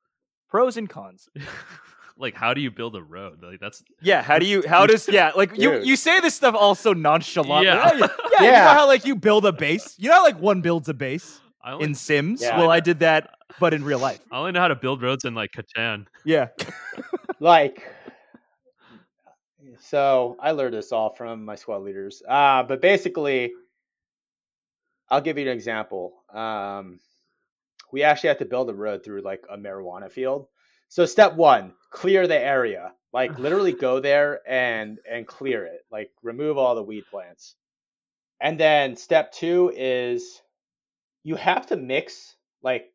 pros and cons. like, how do you build a road? Like, that's Yeah, how do you? How does? Yeah, like you Dude. you say this stuff also nonchalant. Yeah. yeah, yeah, yeah. You know how like you build a base. You know how like one builds a base only, in Sims. Yeah. Well, I did that, but in real life. I only know how to build roads in like Catan. Yeah. Like, so I learned this all from my squad leaders. Uh, but basically, I'll give you an example. Um, we actually had to build a road through like a marijuana field. So step one, clear the area. Like literally go there and and clear it. Like remove all the weed plants. And then step two is you have to mix like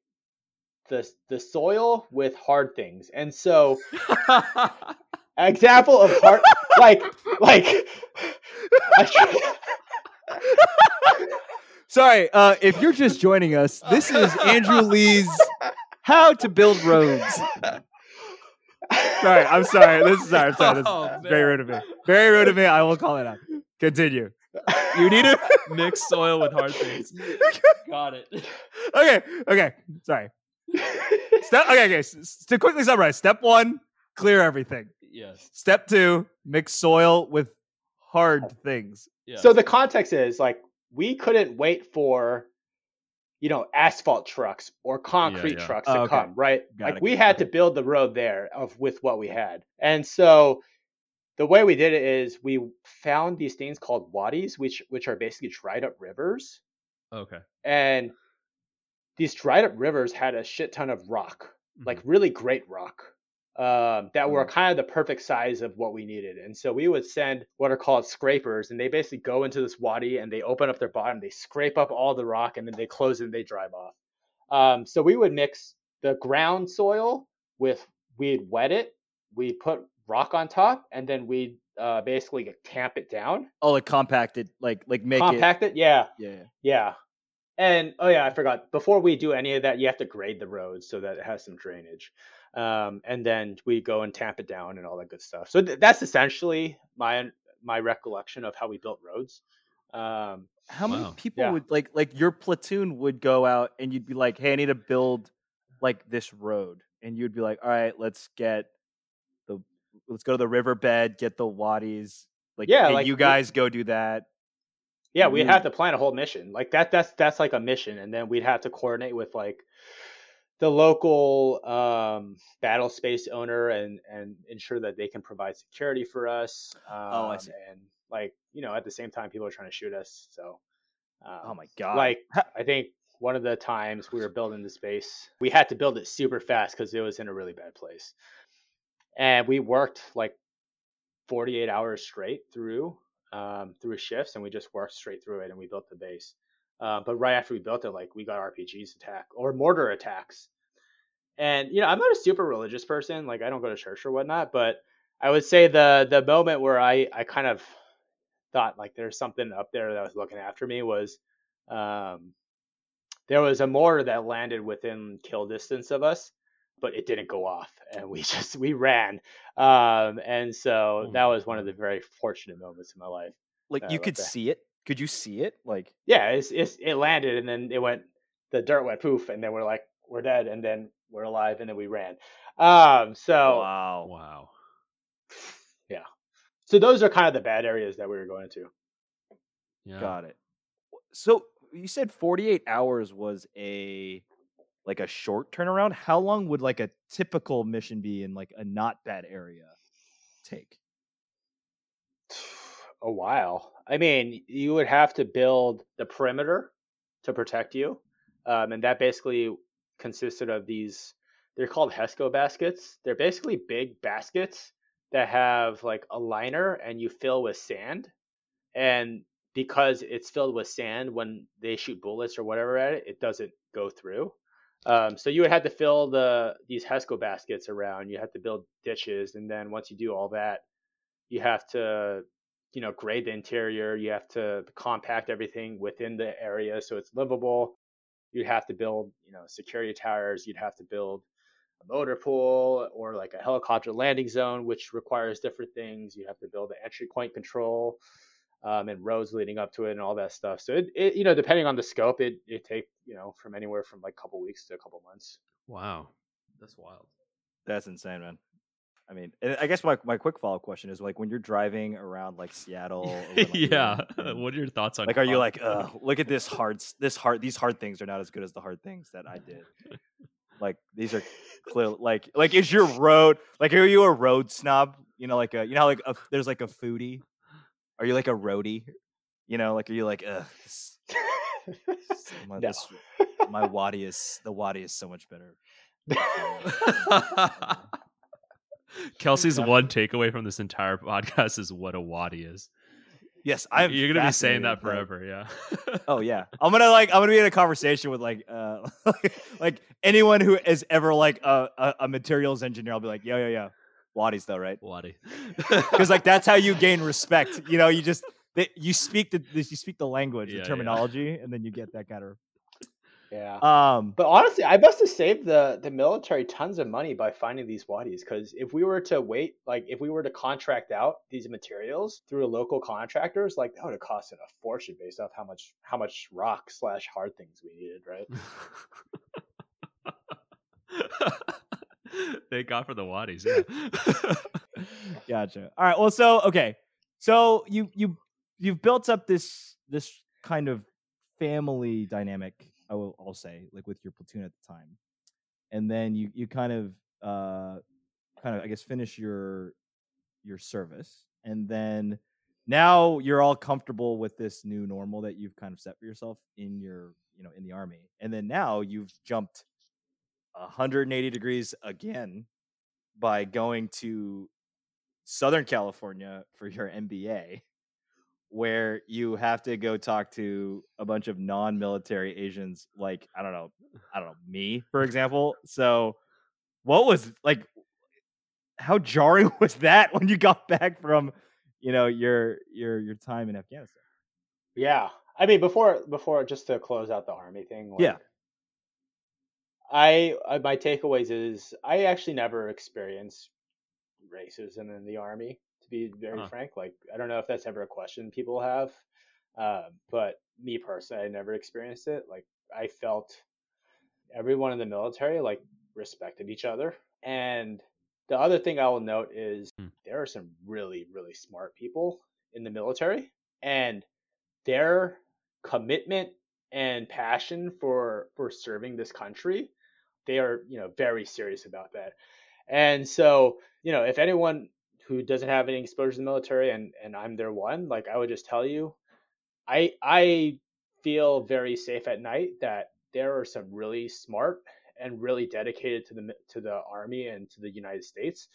the the soil with hard things. And so example of hard like like Sorry, uh, if you're just joining us, this is Andrew Lee's How to Build Roads. Sorry, I'm sorry. This is sorry. I'm sorry. This Oh, very rude of me. Very rude of me. I will call it out. Continue. You need to. Mix soil with hard things. Got it. okay. Okay. Sorry. Step. Okay. Okay. s- s- To quickly summarize, step one: clear everything. Yes. Step two: mix soil with hard things. Yeah. So the context is like we couldn't wait for you know asphalt trucks or concrete yeah. trucks Oh, to okay. come, right? Got like it, we got it. had to build the road there of with what we had. And so the way we did it is we found these things called wadis, which which are basically dried up rivers. okay. And these dried up rivers had a shit ton of rock, like mm-hmm. really great rock. Um, that were kind of the perfect size of what we needed. And so we would send what are called scrapers, and they basically go into this wadi and they open up their bottom, they scrape up all the rock, and then they close it and they drive off. Um, so we would mix the ground soil with, we'd wet it we put rock on top, and then we uh, basically tamp it down, Oh, like compacted, like like make compact it. Yeah, it. Yeah, yeah. yeah. And oh yeah, I forgot. Before we do any of that, you have to grade the road so that it has some drainage. Um, and then we go and tamp it down and all that good stuff. So th- that's essentially my my recollection of how we built roads. Um, How many people Yeah. would like like your platoon would go out and you'd be like, "Hey, I need to build like this road," and you'd be like, "All right, let's get the let's go to the riverbed, get the wadis." Like, Yeah, hey, like, you we- guys go do that. yeah, we'd have to plan a whole mission. Like that that's that's like a mission, and then we'd have to coordinate with like the local um, battle space owner and and ensure that they can provide security for us. Um, Oh, I see. And like you know, at the same time, people are trying to shoot us. So, um, Oh my god! like I think one of the times we were building the space, we had to build it super fast because it was in a really bad place, and we worked like 48 hours straight through um, through shifts, and we just worked straight through it, and we built the base. Uh, but right after we built it, like we got RPGs attack or mortar attacks, and you know I'm not a super religious person, like I don't go to church or whatnot, but I would say the the moment where I I kind of thought like there's something up there that was looking after me was um, there was a mortar that landed within kill distance of us, but it didn't go off, and we just we ran, um, and so Oh that was one of the very fortunate moments in my life. like uh, you could that. see it. Could you see it? Like, Yeah, it's, it's it landed, and then it went the dirt went poof, and then we're like we're dead, and then we're alive, and then we ran. Um, so wow. Wow. yeah, so those are kind of the bad areas that we were going into. Yeah. Got it. So you said 48 hours was a like a short turnaround. How long would like a typical mission be in like a not bad area take? a while. I mean, you would have to build the perimeter to protect you, um, and that basically consisted of these. They're called Hesco baskets. They're basically big baskets that have like a liner, and you fill with sand. And because it's filled with sand, when they shoot bullets or whatever at it, it doesn't go through. Um, so you would have to fill the these Hesco baskets around. You have to build ditches, and then once you do all that, you have to you know grade the interior you have to compact everything within the area so it's livable you'd have to build you know security towers you'd have to build a motor pool or like a helicopter landing zone which requires different things you have to build an entry point control um, and roads leading up to it and all that stuff so it, it you know depending on the scope it it take you know from anywhere from like a couple weeks to a couple months Wow. That's wild. That's insane, man. I mean, I guess my, my quick follow up question is like when you're driving around like Seattle, when, like, yeah. what are your thoughts on like, are you like, uh, look at this hard, this hard, these hard things are not as good as the hard things that I did. like these are clear, like, like is your road, like, are you a road snob? You know, like a, you know, like a, there's like a foodie. Are you like a roadie? You know, like, are you like, uh, this, this- my, No. this- my wadi is the wadi is so much better. Kelsey's Yeah. one takeaway from this entire podcast is what a wadi is. Yes, I'm. You're gonna be saying that fascinated, forever, yeah. Oh yeah, I'm gonna like I'm gonna be in a conversation with like uh like anyone who is ever like a, a, a materials engineer. I'll be like, yeah, yeah, yeah, Wadis though, right? Wadi. Because like that's how you gain respect. You know, you just they, you speak the you speak the language, Yeah, yeah. the terminology, and then you get that kind of. Yeah Um, But honestly, I must have saved the the military tons of money by finding these wadis. Because if we were to wait, like if we were to contract out these materials through local contractors, like that would have costed a fortune based off how much how much rock slash hard things we needed, right? Thank God for the wadis. Yeah. gotcha. All right. Well, so okay, so you you you've built up this this kind of family dynamic. I will I'll say like with your platoon at the time, and then you you kind of uh kind of I guess finish your your service, and then now you're all comfortable with this new normal that you've kind of set for yourself in your you know in the army, and then now you've jumped 180 degrees again by going to Southern California for your MBA, where you have to go talk to a bunch of non-military Asians, like I don't know, I don't know me, for example. So, what was like? how jarring was that when you got back from, you know, your your your time in Afghanistan? Yeah, I mean before before just to close out the army thing. Like, Yeah. I my takeaways is I actually never experienced racism in the army. To be very Huh. frank, like I don't know if that's ever a question people have, uh, but me personally, I never experienced it. Like I felt everyone in the military like respected each other, and the other thing I will note is Hmm. there are some really really smart people in the military, and their commitment and passion for for serving this country they are you know very serious about that and so you know if anyone who doesn't have any exposure to the military and and i'm their one like i would just tell you i i feel very safe at night that there are some really smart and really dedicated to the to the army and to the united states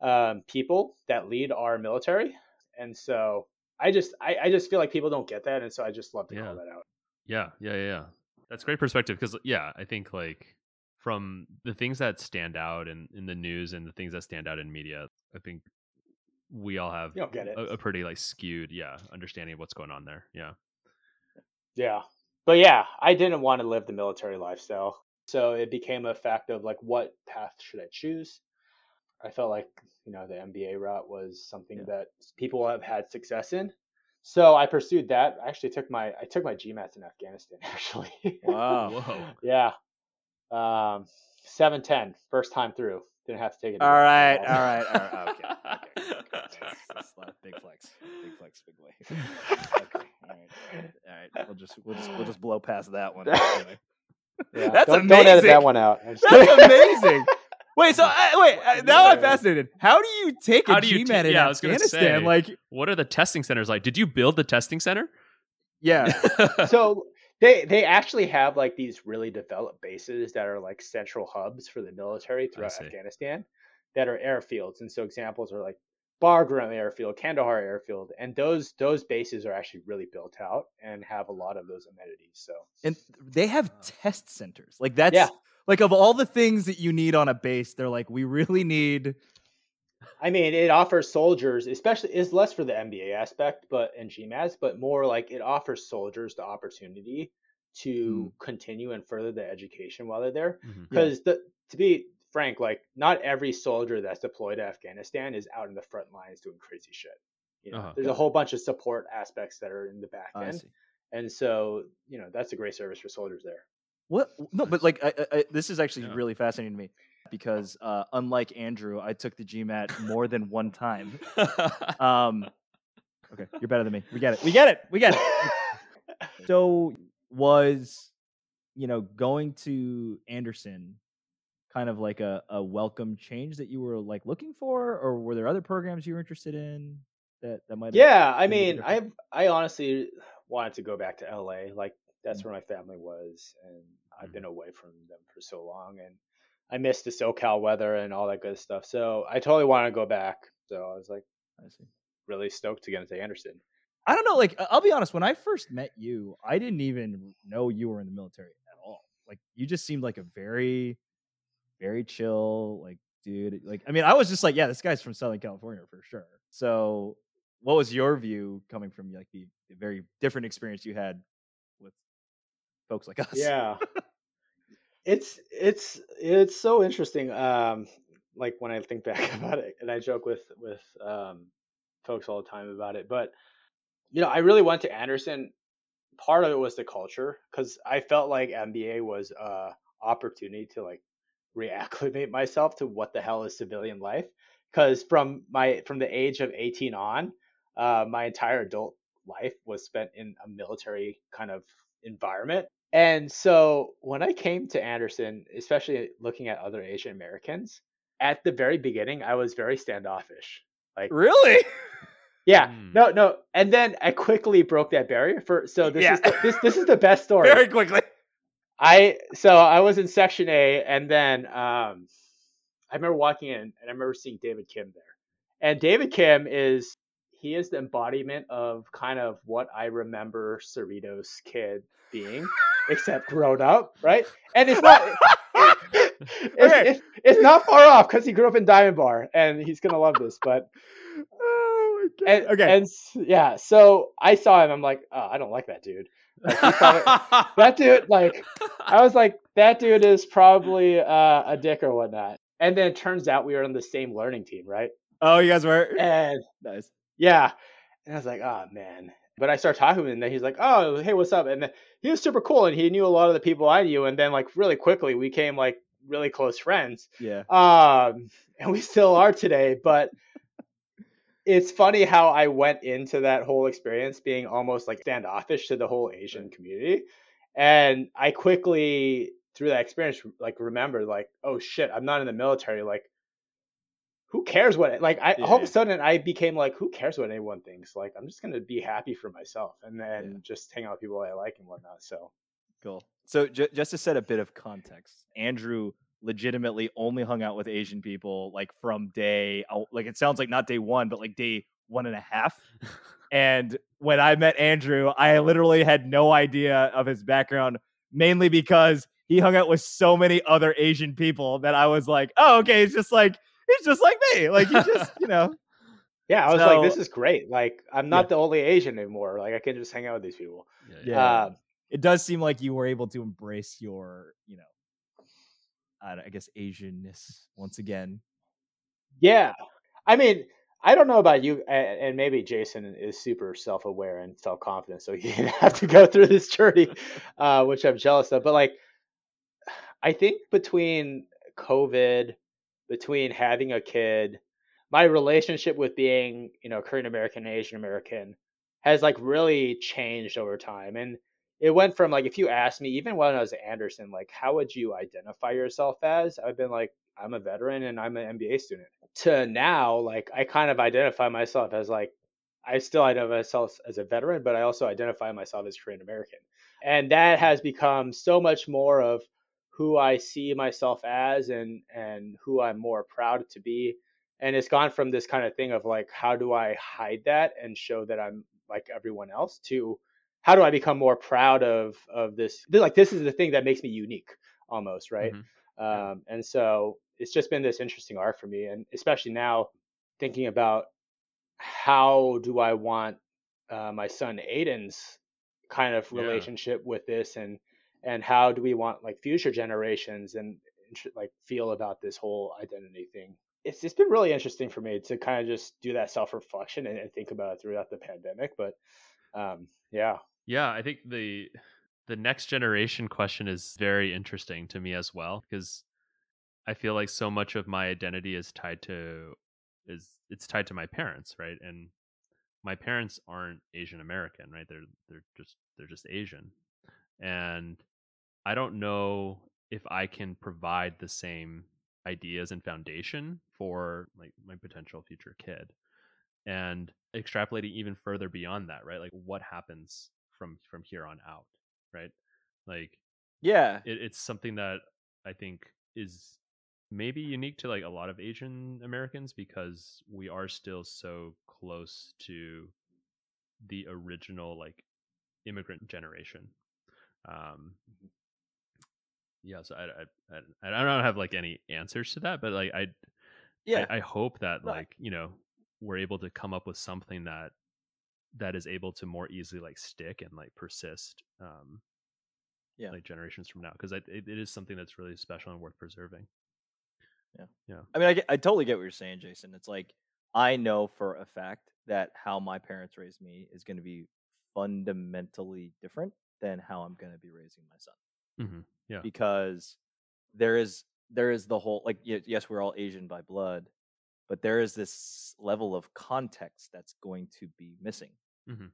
um, people that lead our military and so i just I, I just feel like people don't get that and so i just love to Yeah. call that out Yeah, yeah, yeah, yeah. That's great perspective because yeah, I think like from the things that stand out in, in the news and the things that stand out in media, I think we all have You get it. A, a pretty like skewed, yeah, understanding of what's going on there. Yeah. Yeah. But yeah, I didn't want to live the military lifestyle. So it became a fact of like, what path should I choose? I felt like, you know, the MBA route was something Yeah. that people have had success in. So I pursued that. I actually took my I took my GMATs in Afghanistan actually. Wow. Whoa. yeah. Um 710 first time through. Didn't have to take it. All right, all right, all right. Okay, okay. okay. That's, that's big flex, big flex, big way. Okay, all right, all right. We'll just we'll just we'll just blow past that one. Anyway. Yeah. That's don't, don't edit that one out. That's amazing. Wait, so uh, wait. Uh, now I'm fascinated. How do you take a How do you ta- GMAT in yeah, I was gonna Afghanistan? say. Like, What are the testing centers like? Did you build the testing center? yeah, so they they actually have like these really developed bases that are like central hubs for the military throughout. Afghanistan that are airfields. And so examples are like Bagram Airfield, Kandahar Airfield, and those those bases are actually really built out and have a lot of those amenities. So and they have um test centers. Like that's Yeah. like of all the things that you need on a base, they're like, we really need. I mean, it offers soldiers, especially is less for the MBA aspect, but and GMATs, but more like it offers soldiers the opportunity to continue and further their education while they're there. Because the to be frank, like not every soldier that's deployed to Afghanistan is out in the front lines doing crazy shit. You know, Uh-huh. there's a whole bunch of support aspects that are in the back end, and so you know that's a great service for soldiers there. What? No, but like, I, I, I- this is actually Yeah. really fascinating to me because, uh, unlike Andrew, I took the GMAT more than one time. Um, okay, you're better than me. We get it. We get it. We get it. So was, you know, going to Anderson kind of like a, a welcome change that you were like looking for, or were there other programs you were interested in that that might? Yeah, I mean, I I honestly wanted to go back to LA. Like that's Mm. where my family was, and I've Mhm. been away from them for so long, and I missed the SoCal weather and all that good stuff. So I totally wanted to go back. So I was like I see. really stoked to get into Anderson. I don't know. Like, I'll be honest. When I first met you, I didn't even know you were in the military at all. Like, you just seemed like a very, very chill, like, dude. Like, I mean, I was just like, yeah, this guy's from Southern California for sure. So, what was your view coming from like the, the very different experience you had with folks like us? Yeah. it's it's it's so interesting. Um like when I think back about it and I joke with with um folks all the time about it. But you know, I really went to Anderson. Part of it was the culture because I felt like MBA was a opportunity to like reacclimate myself to what the hell is civilian life. Because from my from the age of 18 on, uh, my entire adult life was spent in a military kind of environment. And so when I came to Anderson, especially looking at other Asian Americans, at the very beginning, I was very standoffish. Like, Really? yeah, Hmm. no, no. And then I quickly broke that barrier for. So this Yeah. is the, this this is the best story. Very quickly. I so I was in section A, and then um, I remember walking in, and I remember seeing David Kim there. And David Kim is he is the embodiment of kind of what I remember Cerritos kid being. Except grown up, right? And it's not. it's, it's, it's not far off because he grew up in Diamond Bar, and he's gonna love this. But oh my and, okay. and yeah, so I saw him. I'm like, oh, I don't like that dude. Like, that dude, like, I was like, that dude is probably uh, a dick or whatnot. And then it turns out we were on the same learning team, right? oh, you guys were And nice. yeah, and I was like, oh man. But I started talking to him, and then he's like, oh, hey, what's up? And then he was super cool, and he knew a lot of the people I knew, and then like really quickly we came like really close friends. Yeah. Um, and we still are today, but it's funny how I went into that whole experience being almost like standoffish to the whole Asian community. And I quickly, through that experience, like remembered like, oh shit, I'm not in the military. Like, who cares what, like, I all of a sudden I became like, who cares what anyone thinks? Like, I'm just going to be happy for myself and then just hang out with people I like and whatnot. So, Cool. So ju- just to set a bit of context, Andrew legitimately only hung out with Asian people like from day like it sounds like not day one, but like day one and a half. and when I met Andrew, I literally had no idea of his background, mainly because he hung out with so many other Asian people that I was like, oh, okay, it's just like he's just like me. Like he just, you know, yeah, I was like, this is great. Like, I'm not the only Asian anymore. Like, I can just hang out with these people. Yeah, Yeah. Um, it does seem like you were able to embrace your, you know, I, I guess Asianness once again. Yeah. I mean, I don't know about you, and, and maybe Jason is super self aware and self confident, so he didn't have to go through this journey, uh, which I'm jealous of. But like, I think between COVID, between having a kid, my relationship with being, you know, Korean American Asian American has like really changed over time. And it went from like, if you asked me, even when I was at Anderson, like, how would you identify yourself as? I've been like, I'm a veteran and I'm an MBA student. To now, like, I kind of identify myself as like, I still identify myself as a veteran, but I also identify myself as Korean American. And that has become so much more of who I see myself as and and who I'm more proud to be. And it's gone from this kind of thing of like, how do I hide that and show that I'm like everyone else to how do I become more proud of of this? Like this is the thing that makes me unique, almost, right? Mhm. Um, and so it's just been this interesting arc for me, and especially now thinking about how do I want uh, my son Aiden's kind of Yeah. relationship with this, and and how do we want like future generations and like feel about this whole identity thing. It's it's been really interesting for me to kind of just do that self reflection and, and think about it throughout the pandemic, but um, yeah. Yeah, I think the the next generation question is very interesting to me as well because I feel like so much of my identity is tied to is it's tied to my parents, right? And my parents aren't Asian American, right? They're they're just they're just Asian. And I don't know if I can provide the same ideas and foundation for like my potential future kid. And extrapolating even further beyond that, right? Like what happens from from here on out, right? Like Yeah. it, it's something that I think is maybe unique to like a lot of Asian Americans because we are still so close to the original like immigrant generation. Um, yeah, so I, I I I don't have like any answers to that, but like I Yeah. I, I hope that Right. like you know we're able to come up with something that that is able to more easily like stick and like persist um Yeah. like generations from now because it, it is something that's really special and worth preserving yeah yeah I mean, I, get, I totally get what you're saying, Jason. It's like I know for a fact that how my parents raised me is going to be fundamentally different than how I'm going to be raising my son. Mm-hmm. Yeah. Because there is there is the whole like yes, we're all Asian by blood, but there is this level of context that's going to be missing. Mhm.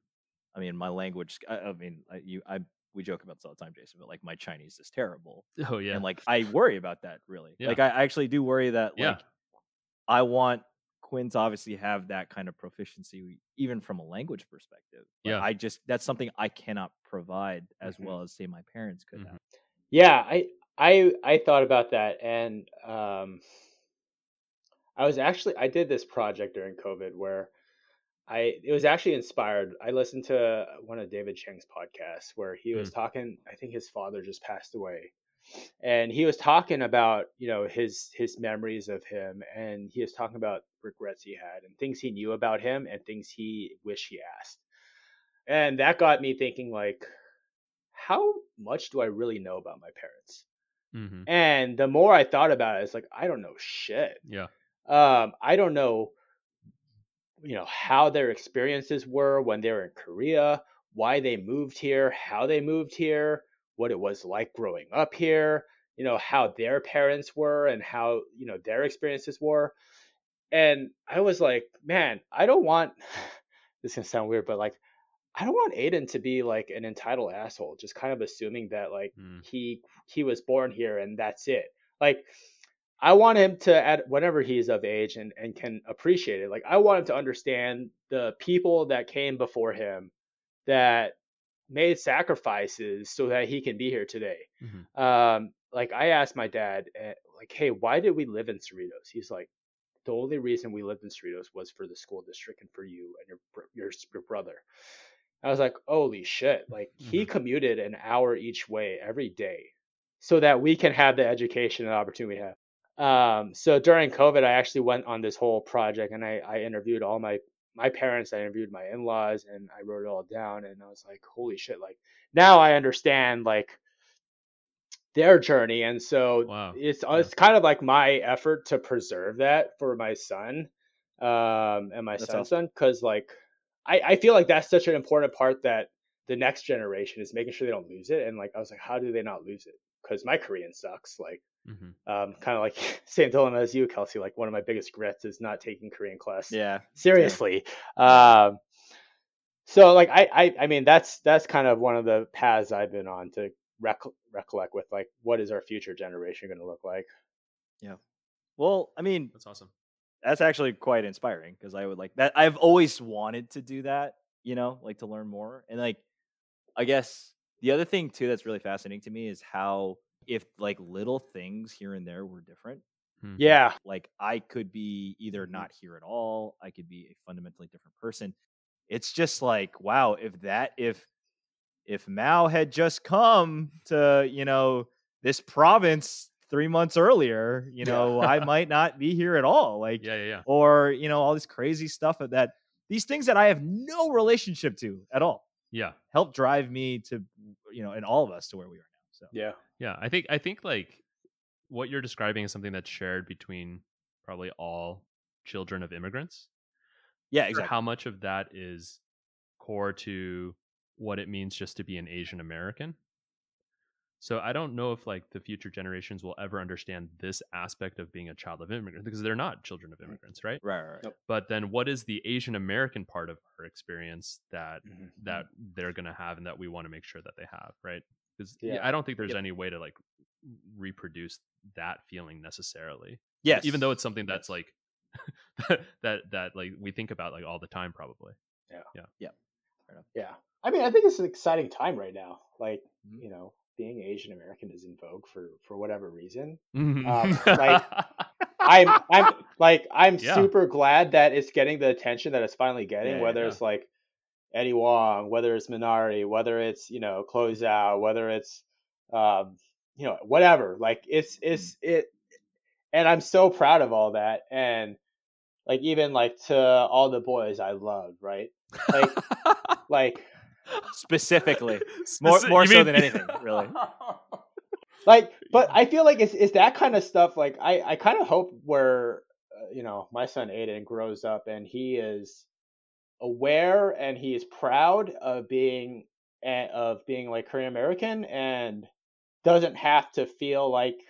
I mean, my language. I, I mean, I, you, I we joke about this all the time, Jason, but like my Chinese is terrible oh yeah and like I worry about that really. Yeah. Like I I actually do worry that Yeah. like I want Quinn to obviously have that kind of proficiency even from a language perspective. But Yeah. I just that's something I cannot provide as Mhm. well as say my parents could Mhm. have. Yeah, I I I thought about that and um I was actually I did this project during COVID where I it was actually inspired. I listened to one of David Chang's podcasts where he was talking. I think his father just passed away, and he was talking about you know his his memories of him, and he was talking about regrets he had and things he knew about him and things he wish he asked, and that got me thinking like, how much do I really know about my parents? hmm And the more I thought about it, it's like I don't know shit. Yeah. Um, I don't know, you know, how their experiences were when they were in Korea, why they moved here, how they moved here, what it was like growing up here, you know, how their parents were and how, you know, their experiences were. And I was like, man, I don't want this is gonna sound weird, but like I don't want Aiden to be like an entitled asshole, just kind of assuming that like Mm. he he was born here and that's it. Like I want him to at whenever he's of age and, and can appreciate it. Like I want him to understand the people that came before him that made sacrifices so that he can be here today. Mhm. Um, like I asked my dad, eh, like, hey, why did we live in Cerritos? He's like, the only reason we lived in Cerritos was for the school district and for you and your your your brother. I was like, holy shit! Like he Mhm. commuted an hour each way every day so that we can have the education and opportunity we have. Um, so during COVID, I actually went on this whole project and I, I interviewed all my my parents, I interviewed my in-laws, and I wrote it all down. And I was like, holy shit! Like now I understand like their journey, and so Wow. it's Yeah. it's kind of like my effort to preserve that for my son um and my That's son's awesome. son because like I, I feel like that's such an important part that the next generation is making sure they don't lose it and like i was like how do they not lose it because my korean sucks like hmm um kind of like same dilemma as you kelsey like one of my biggest regrets is not taking korean class Yeah. seriously um so like I, I i mean that's that's kind of one of the paths i've been on to rec- recollect with like what is our future generation going to look like Yeah. Well, I mean, That's awesome. that's actually quite inspiring because I would like that. I've always wanted to do that, you know, like to learn more. And like, I guess the other thing too that's really fascinating to me is how if like little things here and there were different, Mhm. yeah like I could be either Mhm. not here at all, I could be a fundamentally different person. It's just like, wow, if that if if Mao had just come to, you know, this province three months earlier, you know, I might not be here at all. Like Yeah, yeah, yeah. or you know all this crazy stuff that these things that I have no relationship to at all Yeah. help drive me to you know and all of us to where we are now. So yeah Yeah, I think I think like what you're describing is something that's shared between probably all children of immigrants. yeah, exactly. How much of that is core to what it means just to be an Asian American? So I don't know if like the future generations will ever understand this aspect of being a child of immigrants because they're not children of immigrants, right? Right, right, right. Nope. But then what is the Asian American part of our experience that Mhm. that they're going to have and that we want to make sure that they have, right? Because Yeah. I don't think there's Yep. any way to like reproduce that feeling necessarily. Yes, Even though it's something that's like that that like we think about like all the time probably. Yeah. Yeah. Yeah. Yeah. I mean, I think it's an exciting time right now. Like, Mhm. you know, being Asian American is in vogue for for whatever reason. Mhm. like, I'm I'm like I'm Yeah. super glad that it's getting the attention that it's finally getting, Yeah, whether yeah. it's like Eddie Wong, whether it's Minari, whether it's, you know, Closeout, whether it's um, you know, whatever. Like it's it's it and I'm so proud of all that. And like even like to all the boys I love, right? Like like specifically more more so mean- than anything, really. like but i feel like it's, it's that kind of stuff like i i kind of hope where uh, you know my son aiden grows up and he is aware and he is proud of being of being like korean american and doesn't have to feel like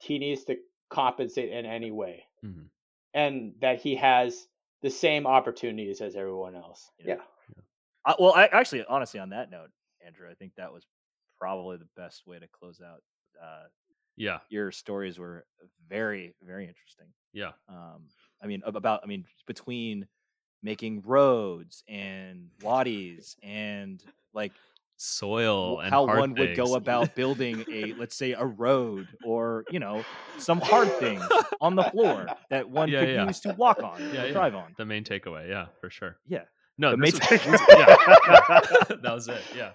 he needs to compensate in any way Mhm. and that he has the same opportunities as everyone else Yeah. yeah Uh, well, I, actually, honestly, on that note, Andrew, I think that was probably the best way to close out. Uh, yeah, your stories were very, very interesting. yeah. Um, I mean, about, I mean, between making roads and wadis and like soil and how one would go about building a let's say a road or you know some hard things on the floor that one Yeah, could yeah. use to walk on Yeah, yeah. drive on the main takeaway. Yeah, for sure. yeah No, The main was- takeaway. yeah, that was it. Yeah.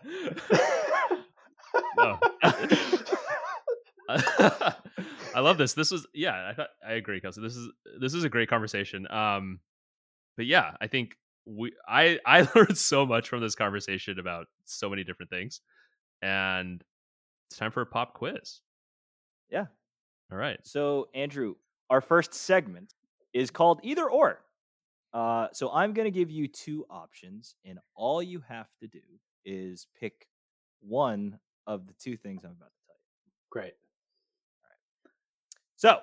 No. I love this. This was yeah. I thought I agree, Kelsey. This is this is a great conversation. Um, but yeah, I think we I I learned so much from this conversation about so many different things, and it's time for a pop quiz. yeah All right. so andrew our first segment is called either or uh, so i'm going to give you two options and all you have to do is pick one of the two things i'm about to tell you Great. So,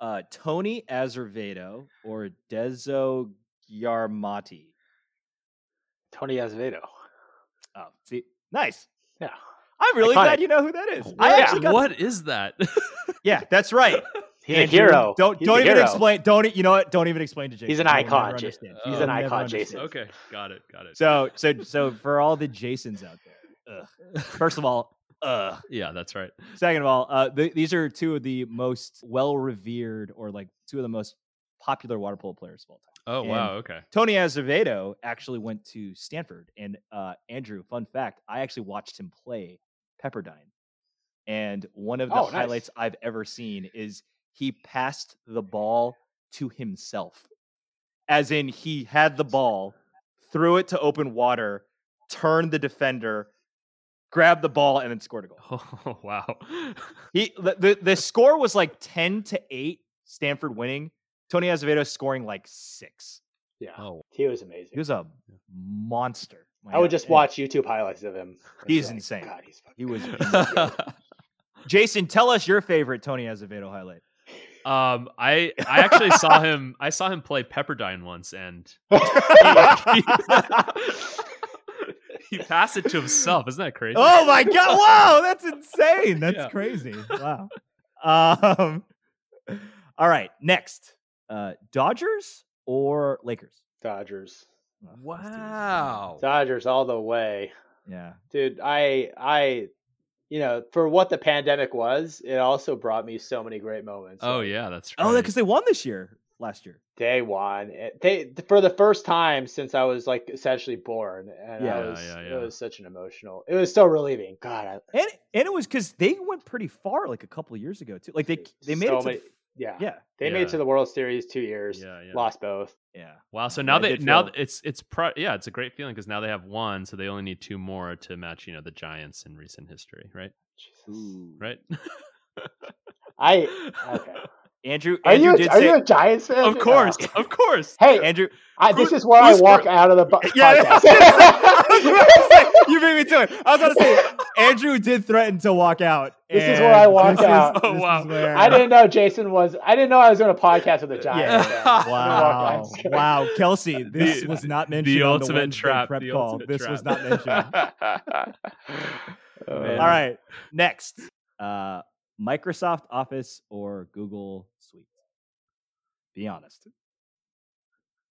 uh, Tony Azevedo or Dezső Gyarmati? Tony Azevedo. Oh, see, nice. Yeah. I'm really Iconic. glad you know who that is. I actually got. What is that? yeah, that's right. He's Andrew, a hero. Don't He's don't even hero. explain. Don't e- you know what? Don't even explain to Jason. He's an He will never icon, Jason. he's He an icon. Jason. okay, got it, got it. So so so for all the Jasons out there, ugh. first of all, uh, yeah, that's right. Second of all, uh, th- these are two of the most well revered or like two of the most popular water polo players of all time. Oh And wow, okay. Tony Azevedo actually went to Stanford, and uh, Andrew, fun fact, I actually watched him play Pepperdine, and one of the Oh, nice. highlights I've ever seen is he passed the ball to himself, as in he had the ball, threw it to open water, turned the defender, grabbed the ball, and then scored a goal. Oh wow. He the, the the score was like ten to eight, Stanford winning. Tony Azevedo scoring like six. Yeah. Oh, He was amazing. He was a monster. my I would just watch YouTube highlights of him. He's like, insane. God, he's fucking He was. Jason, tell us your favorite Tony Azevedo highlight. Um, I I actually saw him. I saw him play Pepperdine once, and he passed it to himself. Isn't that crazy? Oh my god! Whoa, that's insane. That's Yeah. crazy. Wow. Um. All right. Next, uh, Dodgers or Lakers? Dodgers. Oh, let's do this. Wow. Dodgers all the way. Yeah. Dude, I I you know, for what the pandemic was, it also brought me so many great moments. Oh yeah, that's right. Oh, because they won this year. Last year. Day one. It- They for the first time since I was like essentially born. And Yeah, I was yeah, it was such an emotional it was so relieving. God, I, And and it was because they went pretty far like a couple of years ago too. Like they they made so it to many- the yeah. yeah They made it to the World Series two years. Yeah, yeah. Lost both. yeah. Wow. So now it they now feel- it's it's pro, yeah, it's a great feeling because now they have one, so they only need two more to match you know the Giants in recent history, right? Jesus. Right. I okay. Andrew Are Andrew you did a, are say you a Giants fan? of course, Uh, of course. hey, Andrew I, this who- is where I walk for- out of the bu- Yeah, podcast. I was gonna say- you made me do it. I was gonna say Andrew did threaten to walk out. This is where I walk this is- out. Oh, this is wow. where- I didn't know Jason was. I didn't know I was doing a podcast with a Giants Yeah. fan. I didn't Wow, wow, Kelsey, this The- was not mentioned. the on ultimate the Wednesday trap, prep the call. ultimate This was not mentioned. Oh, All right, next, uh, Microsoft Office or Google Suite. Be honest.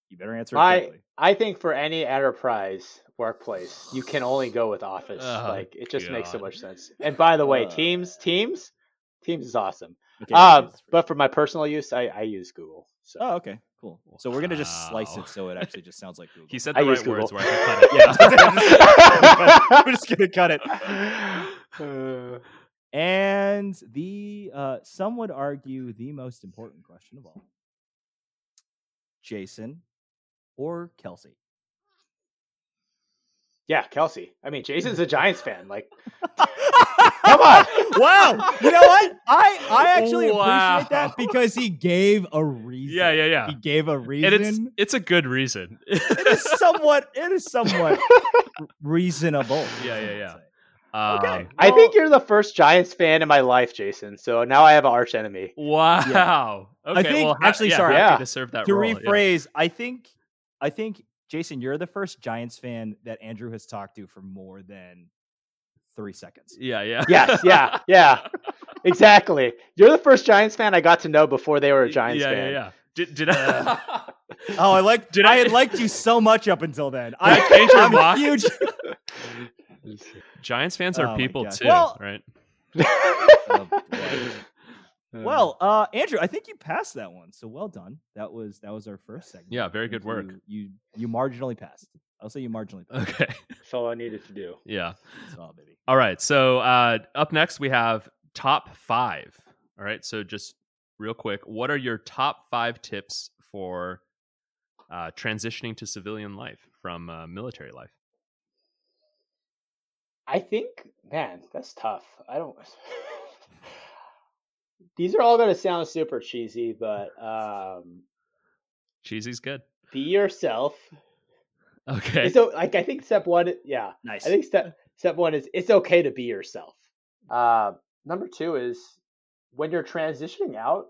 You better answer it I- I think for any enterprise workplace, you can only go with Office. Oh, like it just makes so much sense. And by the way, Uh. Teams, Teams, Teams is awesome. Okay, Um, but for my personal use, I, I use Google. So oh, okay, cool. So we're gonna just slice it so it actually just sounds like Google. He said I the use right words Google. where I could cut it. Yeah, we're just gonna cut it. Uh, And the uh, some would argue the most important question of all: Jason or Kelsey? yeah, Kelsey. I mean, Jason's a Giants fan. Like, come on. wow, you know what? I I actually Wow. appreciate that because he gave a reason. Yeah, yeah, yeah. He gave a reason. And it's it's a good reason. it is somewhat it is somewhat reasonable. Yeah, yeah, I would yeah. Say. Um, Okay. I think you're the first Giants fan in my life, Jason. So now I have an arch enemy. Wow. Okay. think- well, ha- actually, yeah, sorry. happy Yeah. to serve that to role. yeah. rephrase, I think I think Jason, you're the first Giants fan that Andrew has talked to for more than three seconds. Yeah, yeah. Yes, yeah, yeah. Exactly. You're the first Giants fan I got to know before they were a Giants yeah, fan. Yeah, yeah. Did, did I? Oh, I like. Did I, I- had liked you so much up until then. I change your I'm mock? huge. Giants fans are Oh people too, Well- right? Oh. Well, uh, Andrew, I think you passed that one, so well done. That was that was our first segment. Yeah, very good work. You, you you marginally passed. I'll say you marginally passed. Okay. That's all I needed to do. Yeah. That's all, baby. All right. So uh, up next we have top five. All right. So just real quick, what are your top five tips for uh, transitioning to civilian life from uh, military life? I think, man, that's tough. I don't. These are all going to sound super cheesy, but um, Cheesy's good. be yourself. Okay. So, like, I think step one, yeah, Nice. I think step step one is it's okay to be yourself. Uh, number two is when you're transitioning out,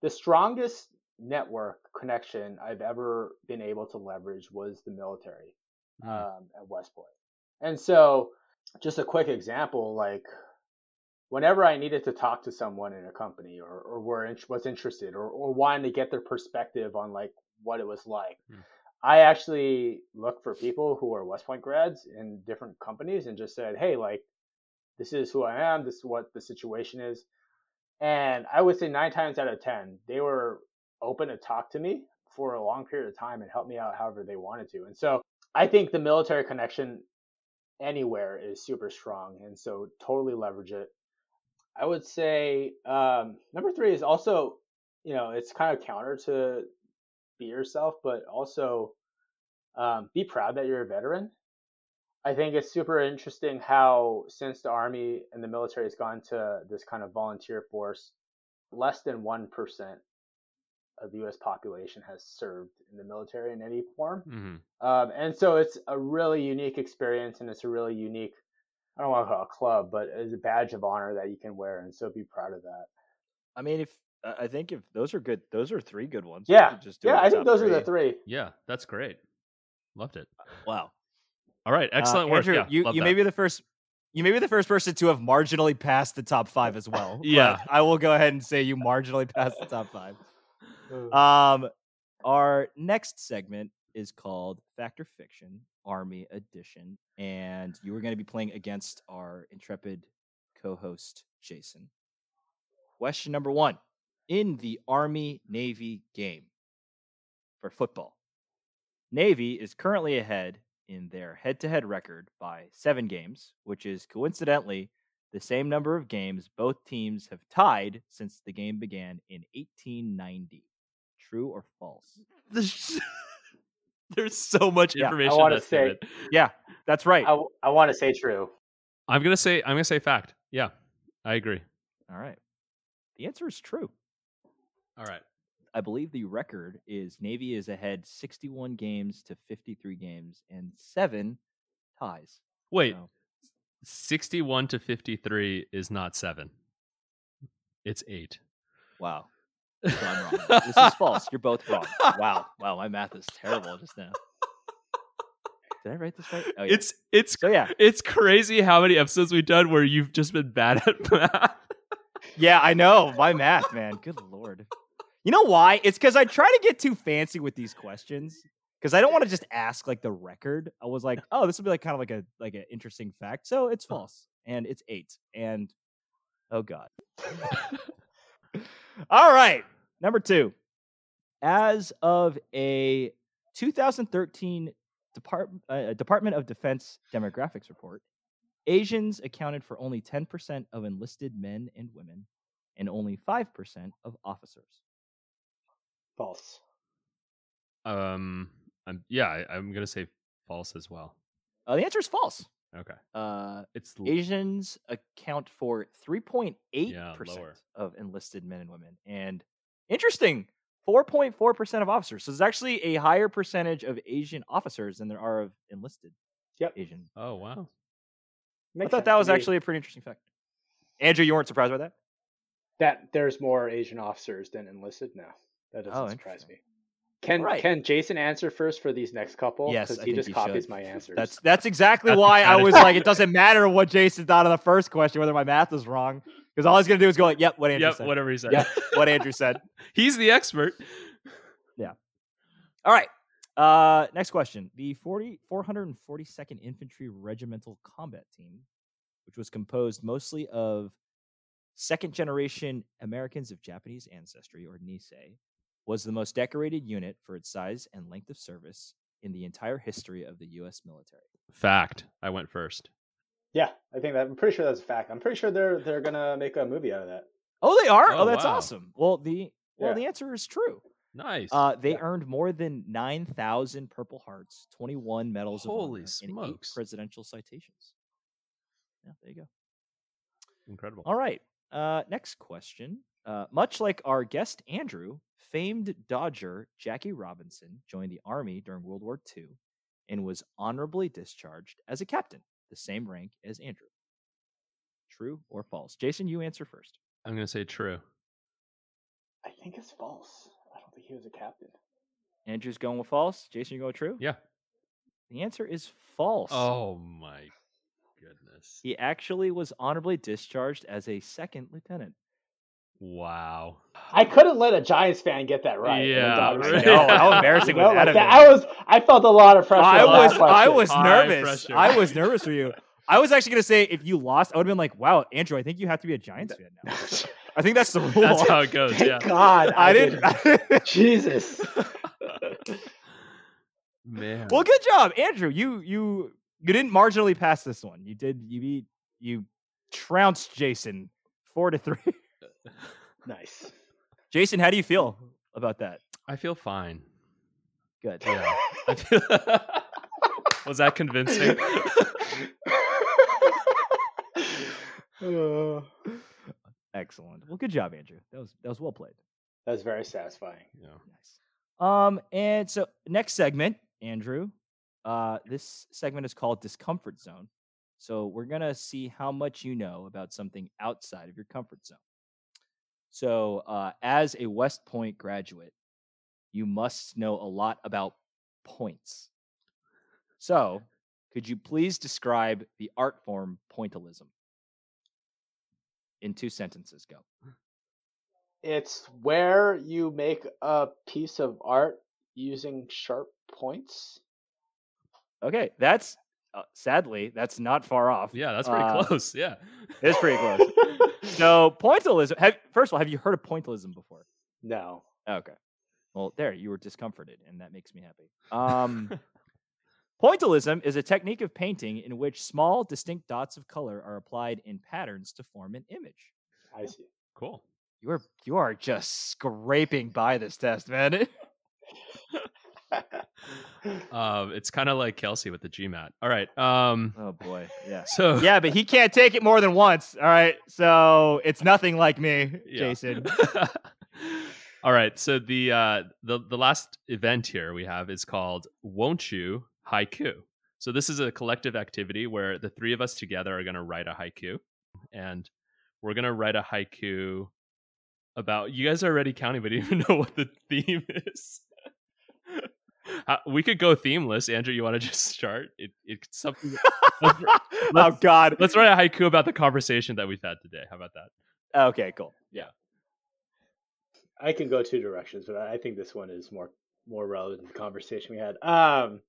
the strongest network connection I've ever been able to leverage was the military Mm. um, at West And so, just a quick example, like whenever I needed to talk to someone in a company or, or were in, was interested or, or wanted to get their perspective on like what it was like, Hmm. I actually looked for people who are West Point grads in different companies and just said, hey, like, this is who I am, this is what the situation is. And I would say nine times out of 10, they were open to talk to me for a long period of time and help me out however they wanted to. And so I think the military connection anywhere is super strong. And so totally leverage it. I would say um, number three is also, you know, it's kind of counter to be yourself, but also um, be proud that you're a veteran. I think it's super interesting how since the army and the military has gone to this kind of volunteer force, less than one percent of the U.S. population has served in the military in any form. hmm Um, and so it's a really unique experience, and it's a really unique. I don't want to call it a club, but it's a badge of honor that you can wear, and so be proud of that. I mean, if I I think if those are good, those are three good ones. Yeah, just do Yeah, a I think top those are the three. Yeah, that's great. Loved it. Wow, All right. Excellent uh, work. Andrew, yeah, you you that. may be the first. You may be the first person to have marginally passed the top five as well. but Yeah. I will go ahead and say you marginally passed the top five. Uh, Um, our next segment is called Fact or Fiction Army Edition, and you are going to be playing against our intrepid co-host Jason. Question number one: In the Army Navy game for football, Navy is currently ahead in their head-to-head record by seven games, which is coincidentally the same number of games both teams have tied since the game began in 1890. True or false? There's, there's so much Yeah, I wanna say- statement. Yeah, that's right. I, I want to say true. I'm gonna say I'm gonna say fact. Yeah, I agree. All right. The answer is true. All right. I believe the record is Navy is ahead 61 games to 53 games and seven ties. Wait, So, 61 to 53 is not seven. It's eight. wow. So I'm wrong. this is false. You're both wrong. Wow. Wow. My math is terrible just now. Did I write this right? Oh, yeah. It's it's so yeah. it's crazy how many episodes we've done where you've just been bad at math. Yeah, I know. My math, man. Good lord. You know why? It's because I try to get too fancy with these questions. Because I don't want to just ask like the record. I was like, oh, this would be like kind of like a like an interesting fact. So it's false. And it's eight. And oh god. All right. Number two. As of a 2013 Depart- uh, Department of Defense demographics report, Asians accounted for only 10% of enlisted men and women and only 5% of officers. False. Um, I'm yeah, I, I'm gonna say false as well. Uh, the answer is false. Okay, Uh, it's l- Asians account for 3.8% Yeah, lower. of enlisted men and women. And interesting, 4.4% of officers. So there's actually a higher percentage of Asian officers than there are of enlisted Yep. Asian. oh wow. I thought that was actually a pretty interesting fact. Andrew, you weren't surprised by that? that there's more Asian officers than enlisted. No, that doesn't Oh, surprise me. Can Right. can Jason answer first for these next couple? Yes, because I he think just he copies should. my answers. That's that's exactly That's why I was like, it doesn't matter what Jason thought on the first question, whether my math is wrong, because all he's gonna do is go like, "Yep, what Andrew Yep, said." whatever he said. Yep, what Andrew said. He's the expert. Yeah. All right. Uh, next question. The 40, 442nd Infantry Regimental Combat Team, which was composed mostly of second generation Americans of Japanese ancestry, or Nisei, was the most decorated unit for its size and length of service in the entire history of the U.S. military. Fact. I went first. Yeah, I think that I'm pretty sure that's a fact. I'm pretty sure they're they're gonna make a movie out of that. Oh, they are. Oh, Oh, that's wow. awesome. Well, the well, Yeah. the answer is true. Nice. Uh, they Yeah. earned more than nine thousand Purple Hearts, twenty-one medals of Holy honor, and eight presidential citations. Yeah, there you go. Incredible. All right. Uh, next question. Uh, much like our guest Andrew, famed Dodger Jackie Robinson joined the Army during World War II and was honorably discharged as a captain, the same rank as Andrew. True or false? Jason, you answer first. I'm going to say true. I think it's false. I don't think he was a captain. Andrew's going with false. Jason, you go with true? Yeah. The answer is false. Oh my goodness. He actually was honorably discharged as a second lieutenant. Wow. I couldn't let a Giants fan get that right. Yeah, right. No, oh, how embarrassing You know, was that like of that- I was. I felt a lot of pressure. I was I was nervous. I was nervous for you. I was actually gonna say if you lost, I would have been like, "Wow, Andrew, I think you have to be a Giants fan now." I think that's the rule. That's how it goes. Thank Yeah. God, I didn't. Jesus. Man. well, good job, Andrew. You you you didn't marginally pass this one. You did. You beat. You trounced Jason four to three. nice. Jason, how do you feel about that? I feel fine. Good. Yeah. Feel- Was that convincing? Uh, Excellent. Well, good job, Andrew. That was that was well played. That was very satisfying. yeah. Nice. Um, and so next segment, Andrew. Uh, this segment is called Discomfort Zone. So we're gonna see how much you know about something outside of your comfort zone. So, uh, as a West Point graduate, you must know a lot about points. So, could you please describe the art form pointillism in two sentences? Go. It's where you make a piece of art using sharp points. Okay, that's uh, sadly that's not far off. Yeah, that's pretty Uh, close. Yeah. It's pretty close. So pointillism. Have, first of all, have you heard of pointillism before? No. Okay. Well, there you were discomforted, and that makes me happy. Um, pointillism is a technique of painting in which small, distinct dots of color are applied in patterns to form an image. I see. cool. You are you are just scraping by this test, man. Um, it's kind of like Kelsey with the GMAT. All right. Um, oh boy, yeah. so Yeah, but he can't take it more than once. All right, so it's nothing like me, Yeah. Jason. All right. So the uh the the last event here we have is called Won't You Haiku. So this is a collective activity where the three of us together are going to write a haiku and we're going to write a haiku about you guys are already counting but you don't even know what the theme is. Uh, we could go themeless. Andrew, you want to just start? It, it's something. let's, oh God. let's write a haiku about the conversation that we've had today. How about that? Okay, cool. Yeah. I can go two directions, but I think this one is more more relevant to the conversation we had. Um,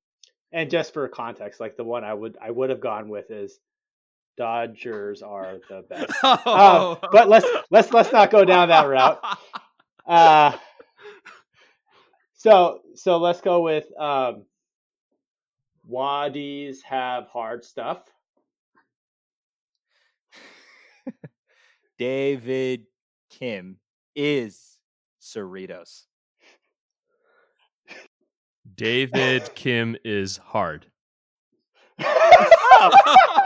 and just for context, like the one I would I would have gone with is Dodgers are the best. Oh. Um, but let's let's let's not go down that route. Uh, so so let's go with um, Wadis have hard stuff. David Kim is Cerritos. David Kim is hard.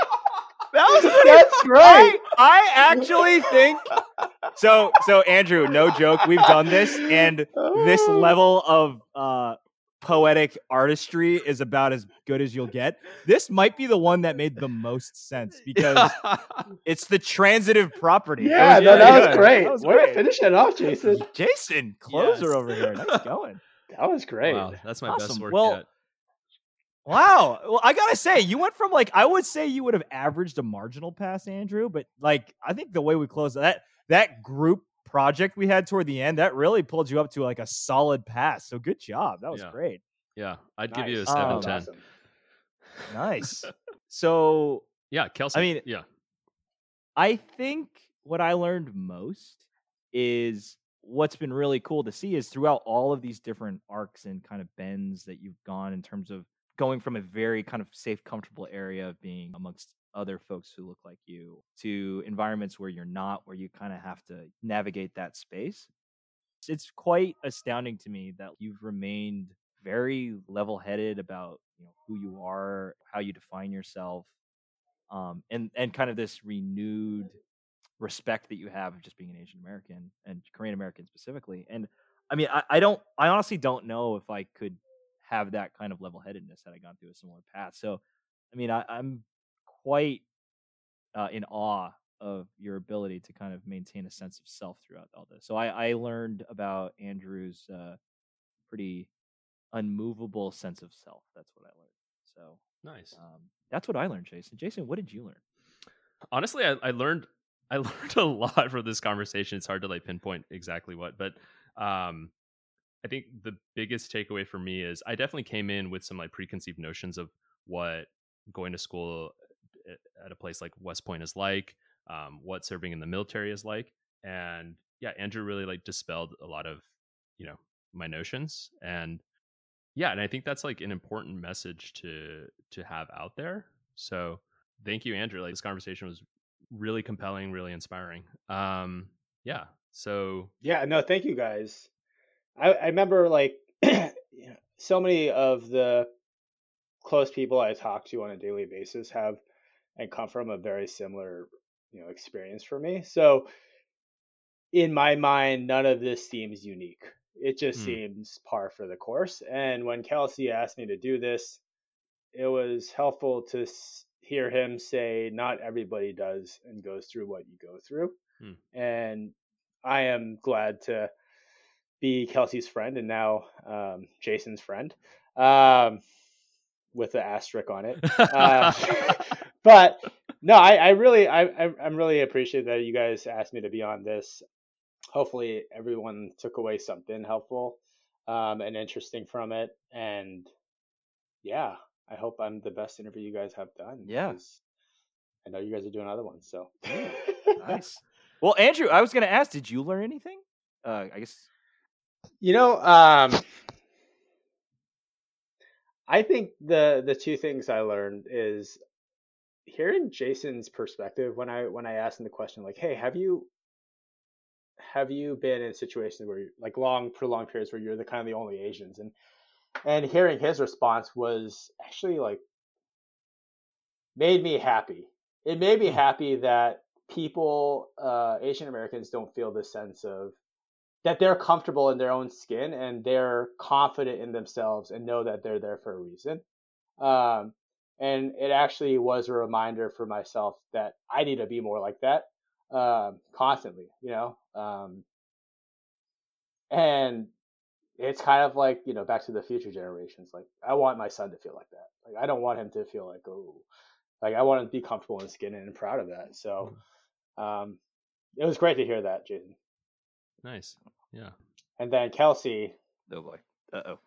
That was pretty- That's I, right. I actually think so. So Andrew, no joke, we've done this, and this Oh. level of uh, poetic artistry is about as good as you'll get. This might be the one that made the most sense because it's the transitive property. It Yeah, was no, that was good. great. That was Way to great. finish it off, Jason. Jason, closer Yes. over here. Nice going. That was great. Wow, that's my best work Well, yet. Wow. Well, I gotta say, you went from like I would say you would have averaged a marginal pass, Andrew, but like I think the way we closed that that group project we had toward the end that really pulled you up to like a solid pass. So good job. That was Yeah. great. Yeah, I'd give you a Nice. seven Um, ten. Awesome. Nice. so Yeah, Kelsey. I mean- yeah, I think what I learned most is what's been really cool to see is throughout all of these different arcs and kind of bends that you've gone in terms of going from a very kind of safe, comfortable area of being amongst other folks who look like you to environments where you're not, where you kind of have to navigate that space. It's quite astounding to me that you've remained very level-headed about you know who you are, how you define yourself, um, and and kind of this renewed respect that you have of just being an Asian American and Korean American specifically. And I mean, I, I don't, I honestly don't know if I could have that kind of level headedness had I gone through a similar path. So, I mean, I, I'm quite uh, in awe of your ability to kind of maintain a sense of self throughout all this. So, I, I learned about Andrew's uh, pretty unmovable sense of self. That's what I learned. So, nice. um, that's what I learned, Jason. Jason, what did you learn? honestly I, I learned i learned a lot from this conversation it's hard to like pinpoint exactly what but um i think the biggest takeaway for me is i definitely came in with some like preconceived notions of what going to school at a place like west point is like um what serving in the military is like and yeah andrew really like dispelled a lot of you know my notions and yeah and i think that's like an important message to to have out there so thank you andrew like this conversation was really compelling really inspiring um yeah so Yeah, no, thank you guys. I, I remember like so many of the close people I talk to on a daily basis have and come from a very similar, you know, experience for me. So in my mind, none of this seems unique. It just Hmm. seems par for the course. And when Kelsey asked me to do this, it was helpful to hear him say, not everybody does and goes through what you go through. Hmm. And I am glad to be Kelsey's friend and now um, Jason's friend um, with the asterisk on it. Uh, but no, I, I really, I, I, I'm really appreciative that you guys asked me to be on this. Hopefully, everyone took away something helpful um, and interesting from it. And yeah, I hope I'm the best interview you guys have done. Yeah. I know you guys are doing other ones. So Nice. well, Andrew, I was going to ask, did you learn anything? Uh, I guess. You know, um, I think the the two things I learned is hearing Jason's perspective when I when I asked him the question like, "Hey, have you have you been in situations where like long prolonged periods where you're the kind of the only Asians?" and and hearing his response was actually like made me happy. It made me happy that people, uh, Asian Americans, don't feel this sense of that they're comfortable in their own skin and they're confident in themselves and know that they're there for a reason. Um, and it actually was a reminder for myself that I need to be more like that um, constantly, you know. Um, and it's kind of like you know back to the future generations. Like I want my son to feel like that. Like I don't want him to feel like oh, like I want him to be comfortable in skin and proud of that. So um, it was great to hear that, Jason. nice yeah And then Kelsey, Oh, boy. Uh oh.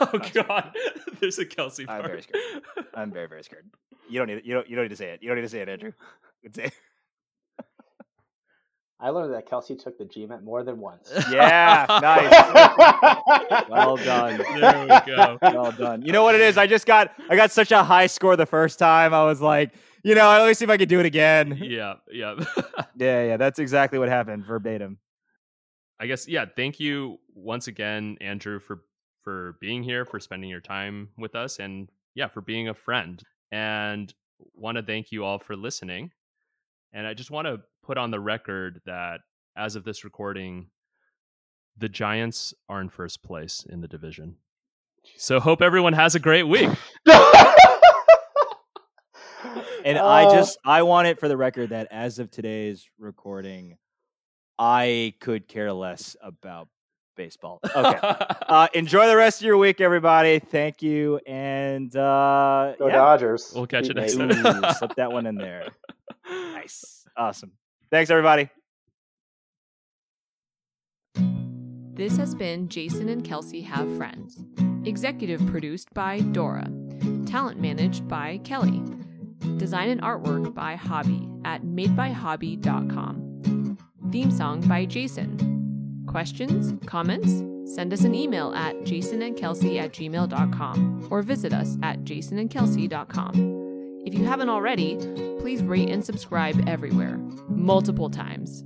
oh god there's a kelsey I'm very scared. I'm very, very scared. You don't need you don't you don't need to say it. You don't need to say it, Andrew. You can say it. I learned that Kelsey took the GMAT more than once. Yeah, nice. Well well done. there we go Well done. You know what it is? I just got I got such a high score the first time. I was like, you know, let me see if I could do it again. yeah yeah Yeah, yeah, that's exactly what happened, verbatim. I guess yeah. Thank you once again, Andrew, for for being here, for spending your time with us, and yeah, for being a friend. And want to thank you all for listening. And I just want to put on the record that as of this recording, the Giants are in first place in the division. So hope everyone has a great week. And I Uh, just I want it for the record that as of today's recording, I could care less about baseball. Okay. uh, enjoy the rest of your week, everybody. Thank you, and uh, Go yeah. Dodgers. We'll catch you next time. Ooh, slip that one in there. Nice, awesome. Thanks, everybody. This has been Jason and Kelsey Have Friends. Executive produced by Dora. Talent managed by Kelly. Design and artwork by Hobby at madebyhobby.com. Theme song by Jason. Questions? Comments? Send us an email at jasonandkelsey at gmail.com or visit us at jasonandkelsey.com. If you haven't already, please rate and subscribe everywhere, multiple times.